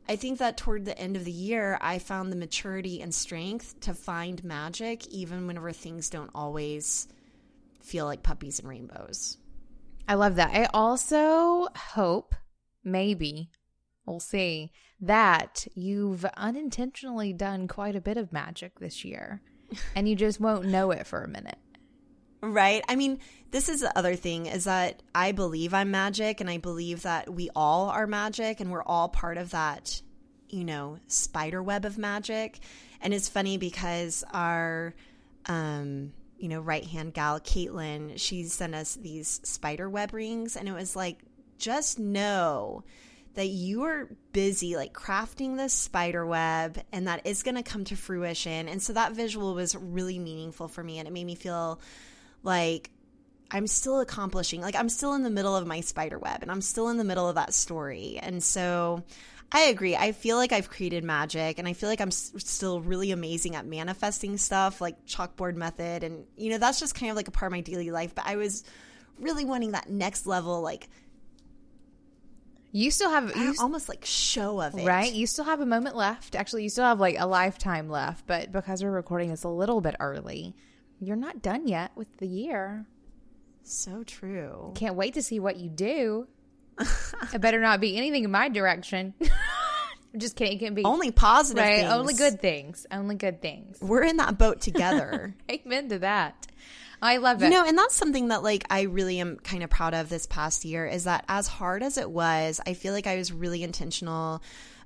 I think that toward the end of the year, I found the maturity and strength to find magic, even whenever things don't always feel like puppies and rainbows.
I love that. I also hope, maybe, we'll see, that you've unintentionally done quite a bit of magic this year and you just won't know it for a minute.
Right? I mean, this is the other thing is that I believe I'm magic and I believe that we all are magic and we're all part of that, you know, spider web of magic. And it's funny because our um you know, right hand gal, Caitlin, she sent us these spider web rings, and it was like, just know that you are busy like crafting this spider web and that is going to come to fruition. And so that visual was really meaningful for me, and it made me feel like I'm still accomplishing, like I'm still in the middle of my spider web and I'm still in the middle of that story. And so I agree. I feel like I've created magic and I feel like I'm s- still really amazing at manifesting stuff like chalkboard method. And, you know, that's just kind of like a part of my daily life. But I was really wanting that next level, like
You still have you,
almost like show of it.
right. You still have a moment left. Actually, you still have like a lifetime left. But because we're recording this a little bit early, you're not done yet with the year.
So true.
Can't wait to see what you do. it better not be anything in my direction. Just kidding. It can be
Only positive
right.
things.
Only good things. Only good things.
We're in that boat together.
Amen to that. I love it.
You know, and that's something that like I really am kind of proud of this past year is that as hard as it was, I feel like I was really intentional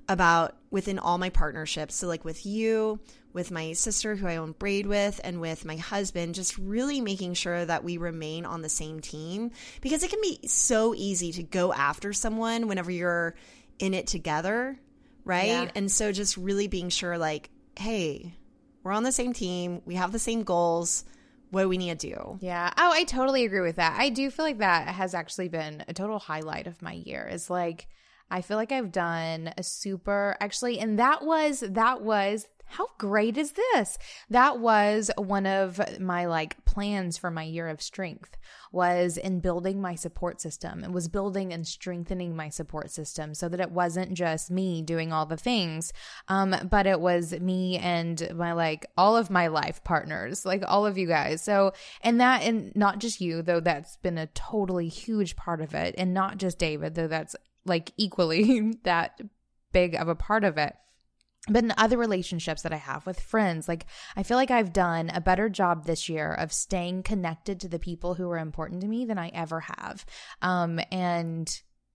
about within all my partnerships. So like with you, with my sister who I own Braid with, and with my husband, just really making sure that we remain on the same team because it can be so easy to go after someone whenever you're in it together, right?
Yeah.
And so just really being sure like, hey, we're on the same team, we have the same goals. What do we need to do?
Yeah. Oh, I totally agree with that. I do feel like that has actually been a total highlight of my year. Is like I feel like I've done a super actually and that was that was how great is this? That was one of my like plans for my year of strength was in building my support system. It was building and strengthening my support system so that it wasn't just me doing all the things, um, but it was me and my like all of my life partners, like all of you guys. So, and that, and not just you, though, that's been a totally huge part of it, and not just David, though that's like equally that big of a part of it but in other relationships that I have with friends, like I feel like I've done a better job this year of staying connected to the people who are important to me than I ever have. Um, and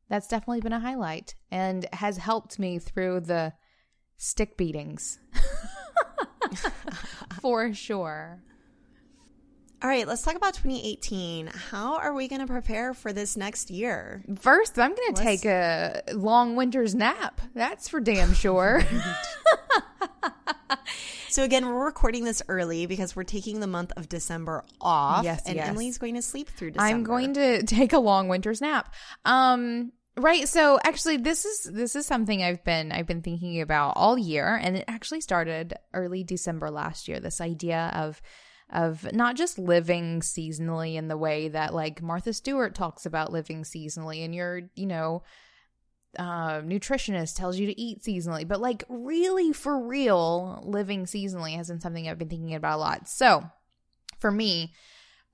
that's definitely been a highlight and has helped me through the stick beatings for sure.
All right, let's talk about 2018. How are we going to prepare for this next year?
First, I'm going to take a long winter's nap. That's for damn sure.
So, again, we're recording this early because we're taking the month of December off.
Yes,
and
yes.
Emily's going to sleep through December.
I'm going to take a long winter's nap. Um right so actually this is this is something I've been I've been thinking about all year and it actually started early December last year this idea of of not just living seasonally in the way that like Martha Stewart talks about living seasonally and your you know uh, nutritionist tells you to eat seasonally, but like really for real, living seasonally has been something I've been thinking about a lot. So for me,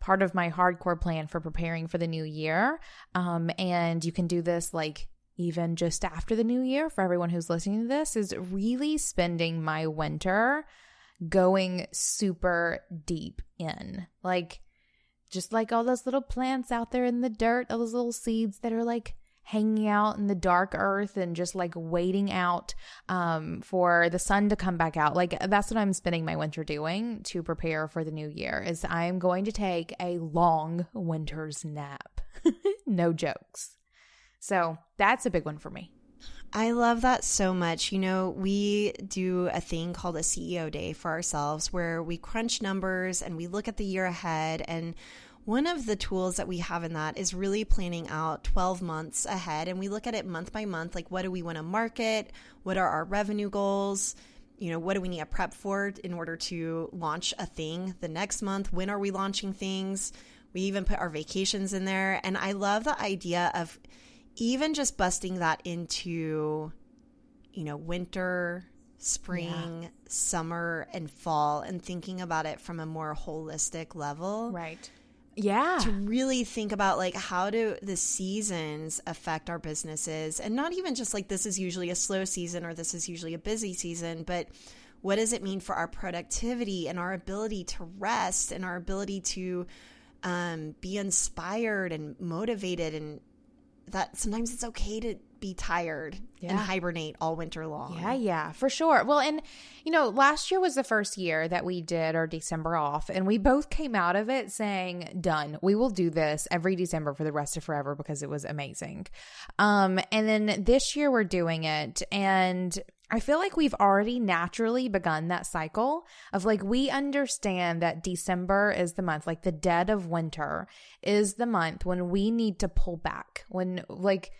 part of my hardcore plan for preparing for the new year, um, and you can do this like even just after the new year for everyone who's listening to this, is really spending my winter going super deep in. Like, just like all those little plants out there in the dirt, all those little seeds that are like hanging out in the dark earth and just like waiting out um, for the sun to come back out. Like that's what I'm spending my winter doing to prepare for the new year. Is I'm going to take a long winter's nap. no jokes. So that's a big one for me.
I love that so much. You know, we do a thing called a CEO day for ourselves where we crunch numbers and we look at the year ahead. And one of the tools that we have in that is really planning out 12 months ahead. And we look at it month by month like, what do we want to market? What are our revenue goals? You know, what do we need to prep for in order to launch a thing the next month? When are we launching things? We even put our vacations in there. And I love the idea of even just busting that into, you know, winter, spring, summer, and fall, and thinking about it from a more holistic level.
Right. Yeah.
To really think about like how do the seasons affect our businesses and not even just like this is usually a slow season or this is usually a busy season, but what does it mean for our productivity and our ability to rest and our ability to um, be inspired and motivated and that sometimes it's okay to be tired and hibernate all winter long.
Yeah, yeah, for sure. Well, and you know, last year was the first year that we did our December off, and we both came out of it saying, "Done. We will do this every December for the rest of forever because it was amazing." Um, and then this year we're doing it, and I feel like we've already naturally begun that cycle of like we understand that December is the month, like the dead of winter is the month when we need to pull back, when like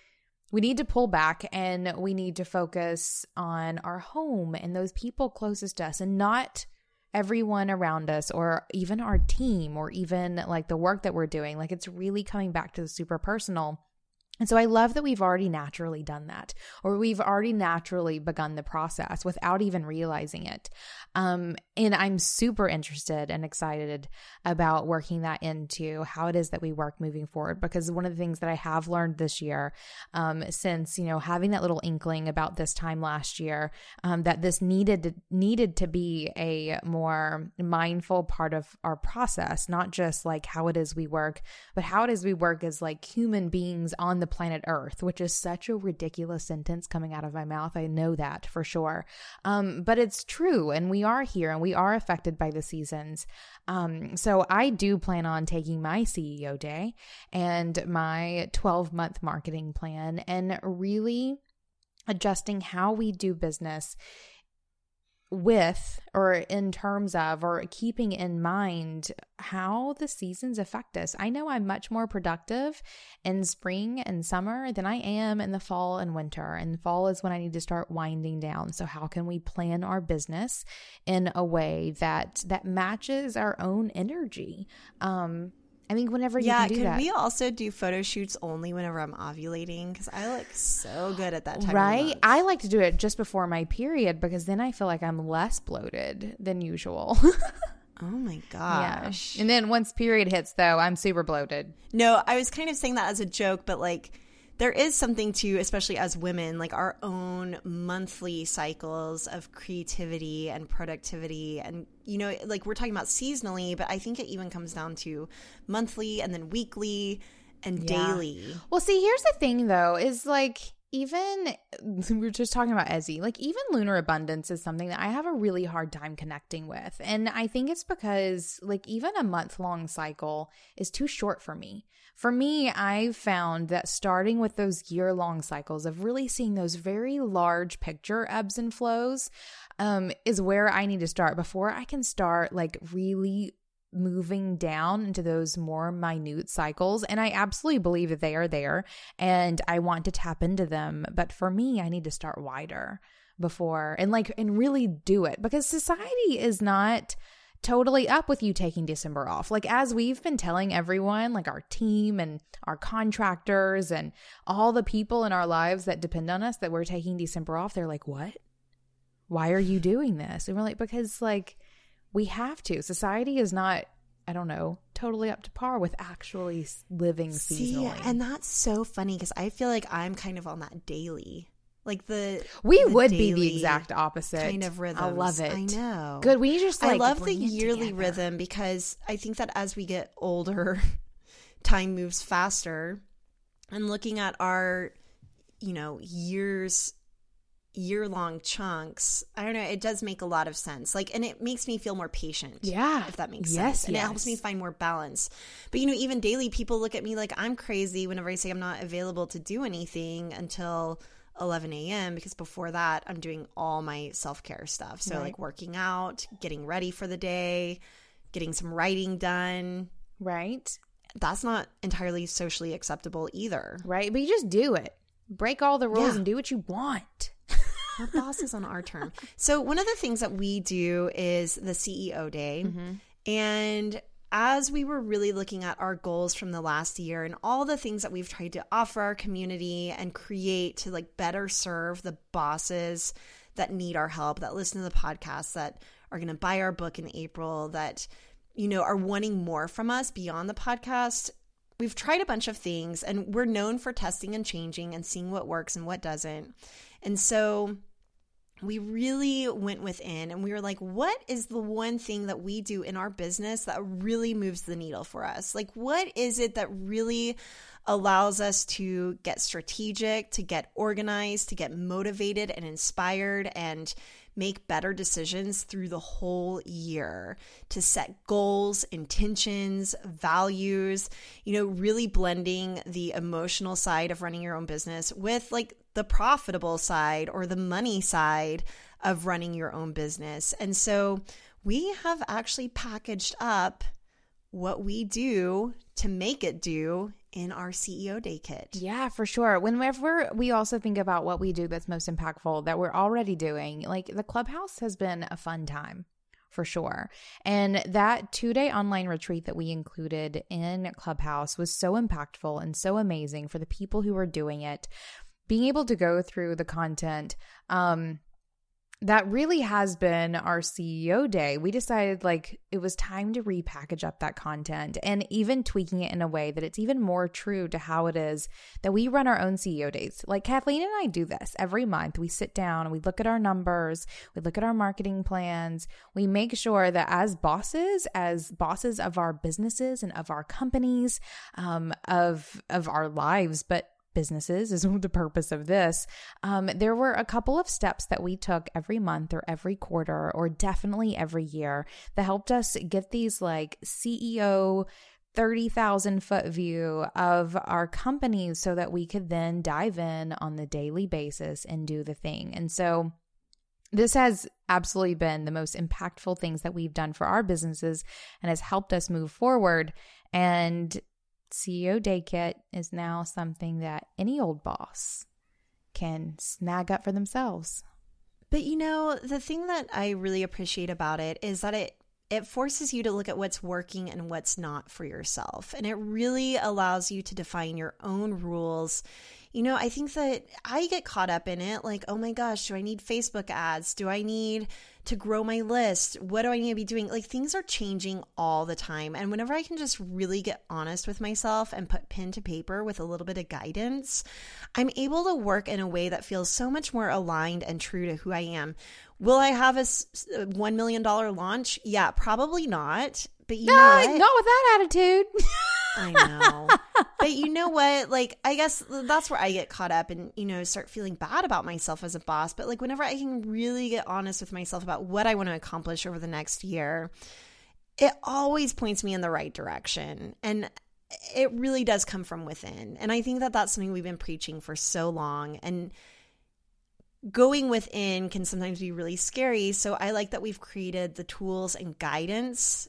we need to pull back and we need to focus on our home and those people closest to us and not everyone around us or even our team or even like the work that we're doing. Like it's really coming back to the super personal. And so I love that we've already naturally done that, or we've already naturally begun the process without even realizing it. Um, and I'm super interested and excited about working that into how it is that we work moving forward. Because one of the things that I have learned this year, um, since you know having that little inkling about this time last year, um, that this needed to, needed to be a more mindful part of our process, not just like how it is we work, but how it is we work as like human beings on the planet Earth, which is such a ridiculous sentence coming out of my mouth. I know that for sure. Um, but it's true. And we are here and we are affected by the seasons. Um, so I do plan on taking my CEO day and my 12 month marketing plan and really adjusting how we do business with or in terms of or keeping in mind how the seasons affect us. I know I'm much more productive in spring and summer than I am in the fall and winter. And fall is when I need to start winding down. So how can we plan our business in a way that that matches our own energy? Um I mean, whenever you
yeah,
can do
could
that.
we also do photo shoots only whenever I'm ovulating? Because I look so good at that time.
right? I like to do it just before my period because then I feel like I'm less bloated than usual.
oh my gosh.
yeah. And then once period hits, though, I'm super bloated.
No, I was kind of saying that as a joke, but like there is something to, especially as women, like our own monthly cycles of creativity and productivity. And, you know, like we're talking about seasonally, but I think it even comes down to monthly and then weekly and
Yeah.
daily.
Well, see, here's the thing, though, is like even we were just talking about Ezzie, like even lunar abundance is something that I have a really hard time connecting with. And I think it's because like even a month long cycle is too short for me. For me, I've found that starting with those year long cycles of really seeing those very large picture ebbs and flows um, is where I need to start before I can start like really moving down into those more minute cycles. And I absolutely believe that they are there and I want to tap into them. But for me, I need to start wider before and like, and really do it because society is not totally up with you taking December off. Like, as we've been telling everyone, like our team and our contractors and all the people in our lives that depend on us that we're taking December off, they're like, what? Why are you doing this? And we're like, because like we have to. Society is not, I don't know, totally up to par with actually living
See,
seasonally.
and that's so funny because I feel like I'm kind of on that daily. Like the
we
the
would be the exact opposite
kind of rhythm.
I love it.
I know.
Good. We just like
I love the yearly rhythm because I think that as we get older, time moves faster. And looking at our, you know, years, year long chunks, I don't know, it does make a lot of sense. Like, and it makes me feel more patient.
Yeah.
If that makes
Yes,
sense. And it helps me find more balance. But, you know, even daily, people look at me like I'm crazy whenever I say I'm not available to do anything until 11 a.m. because before that, I'm doing all my self care stuff. So,
Right.
like working out, getting ready for the day, getting some writing done.
Right.
That's not entirely socially acceptable either.
Right. But you just do it. Break all the rules
Yeah.
and do what you want.
Our boss is on our term. So, one of the things that we do is the CEO day. Mm-hmm. And as we were really looking at our goals from the last year and all the things that we've tried to offer our community and create to like better serve the bosses that need our help, that listen to the podcast, that are going to buy our book in April, that, you know, are wanting more from us beyond the podcast. We've tried a bunch of things and we're known for testing and changing and seeing what works and what doesn't. And so we really went within and we were like, what is the one thing that we do in our business that really moves the needle for us? Like, what is it that really allows us to get strategic, to get organized, to get motivated and inspired and make better decisions through the whole year to set goals, intentions, values, you know, really blending the emotional side of running your own business with like the profitable side or the money side of running your own business. And so we have actually packaged up what we do to make it do in our CEO Day kit.
Yeah, for sure. Whenever we also think about what we do that's most impactful that we're already doing, like the clubhouse has been a fun time, for sure. And that two day online retreat that we included in Clubhouse was so impactful and so amazing for the people who were doing it. Being able to go through the content, um, that really has been our CEO day. We decided like it was time to repackage up that content and even tweaking it in a way that it's even more true to how it is that we run our own CEO days. Like Kathleen and I do this every month. We sit down we look at our numbers, we look at our marketing plans, we make sure that as bosses, as bosses of our businesses and of our companies, um, of of our lives, but businesses is the purpose of this. Um, there were a couple of steps that we took every month or every quarter or definitely every year that helped us get these like CEO 30,000 foot view of our company so that we could then dive in on the daily basis and do the thing. And so this has absolutely been the most impactful things that we've done for our businesses and has helped us move forward. And CEO Day Kit is now something that any old boss can snag up for themselves.
But you know, the thing that I really appreciate about it is that it it forces you to look at what's working and what's not for yourself. And it really allows you to define your own rules. You know, I think that I get caught up in it like, oh my gosh, do I need Facebook ads? Do I need to grow my list? What do I need to be doing? Like things are changing all the time. And whenever I can just really get honest with myself and put pen to paper with a little bit of guidance, I'm able to work in a way that feels so much more aligned and true to who I am. Will I have a uh, $1 million launch? Yeah, probably not. But you no, know what?
Not with that attitude.
I know. but you know what? Like, I guess that's where I get caught up and, you know, start feeling bad about myself as a boss. But like, whenever I can really get honest with myself about what I want to accomplish over the next year, it always points me in the right direction. And it really does come from within. And I think that that's something we've been preaching for so long. And, going within can sometimes be really scary. So I like that we've created the tools and guidance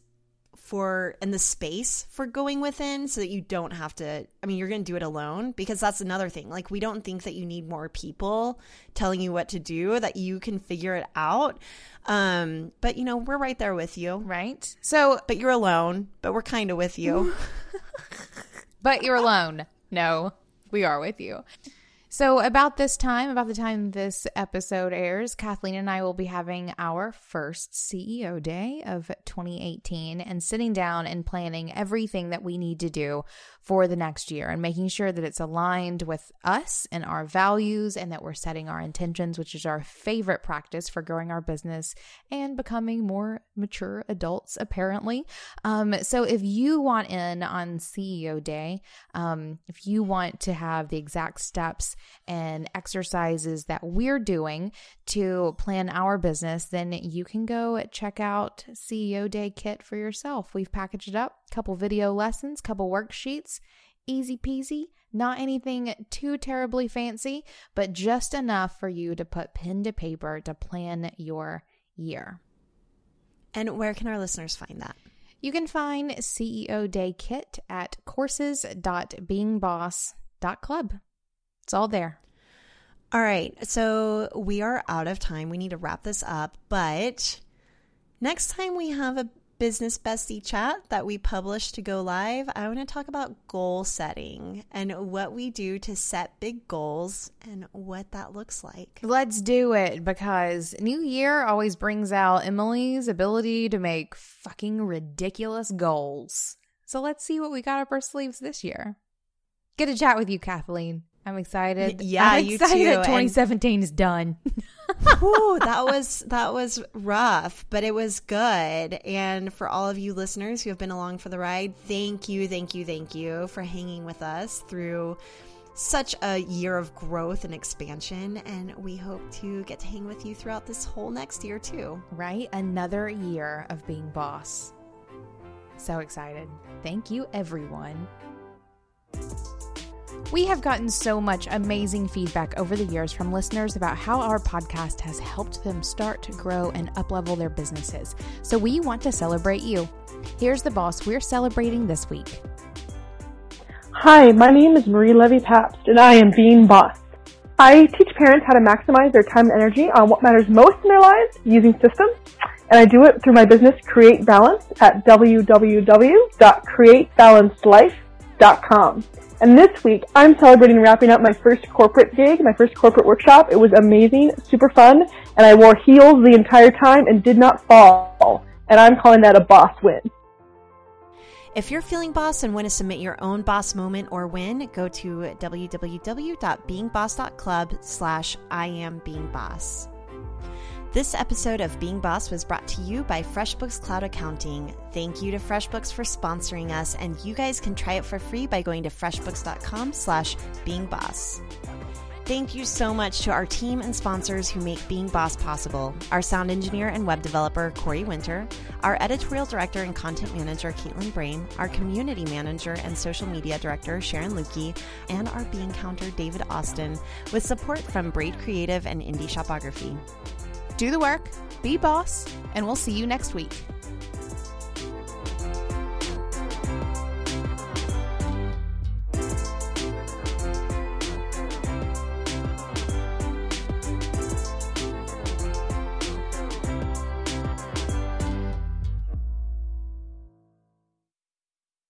for and the space for going within so that you don't have to I mean you're going to do it alone because that's another thing. Like we don't think that you need more people telling you what to do that you can figure it out. Um but you know, we're right there with you.
Right? So
but you're alone, but we're kind of with you.
but you're alone. No, we are with you. So, about this time, about the time this episode airs, Kathleen and I will be having our first CEO day of 2018 and sitting down and planning everything that we need to do for the next year and making sure that it's aligned with us and our values and that we're setting our intentions, which is our favorite practice for growing our business and becoming more mature adults, apparently. Um, so, if you want in on CEO day, um, if you want to have the exact steps and exercises that we're doing to plan our business, then you can go check out CEO Day Kit for yourself. We've packaged it up, a couple video lessons, couple worksheets, easy peasy. Not anything too terribly fancy, but just enough for you to put pen to paper to plan your year.
And where can our listeners find that?
You can find CEO Day Kit at courses.beingboss.club. It's all there.
All right. So we are out of time. We need to wrap this up. But next time we have a business bestie chat that we publish to go live, I want to talk about goal setting and what we do to set big goals and what that looks like.
Let's do it because New Year always brings out Emily's ability to make fucking ridiculous goals. So let's see what we got up our sleeves this year. Get a chat with you, Kathleen. I'm excited.
Yeah,
I'm excited
you too.
That 2017 and, is done.
whew, that was that was rough, but it was good. And for all of you listeners who have been along for the ride, thank you, thank you, thank you for hanging with us through such a year of growth and expansion. And we hope to get to hang with you throughout this whole next year too.
Right? Another year of being boss. So excited. Thank you, everyone. We have gotten so much amazing feedback over the years from listeners about how our podcast has helped them start to grow and uplevel their businesses. So we want to celebrate you. Here's the boss we're celebrating this week.
Hi, my name is Marie Levy Pabst, and I am Being Boss. I teach parents how to maximize their time and energy on what matters most in their lives using systems and I do it through my business Create Balance at www.createbalancedlife.com. And this week, I'm celebrating wrapping up my first corporate gig, my first corporate workshop. It was amazing, super fun, and I wore heels the entire time and did not fall. And I'm calling that a boss win.
If you're feeling boss and want to submit your own boss moment or win, go to www.beingboss.club slash I am being boss. This episode of Being Boss was brought to you by FreshBooks Cloud Accounting. Thank you to FreshBooks for sponsoring us, and you guys can try it for free by going to freshbooks.com slash beingboss. Thank you so much to our team and sponsors who make Being Boss possible our sound engineer and web developer, Corey Winter, our editorial director and content manager, Caitlin Brame, our community manager and social media director, Sharon Lukey, and our Being Counter, David Austin, with support from Braid Creative and Indie Shopography.
Do the work, be boss, and we'll see you next week.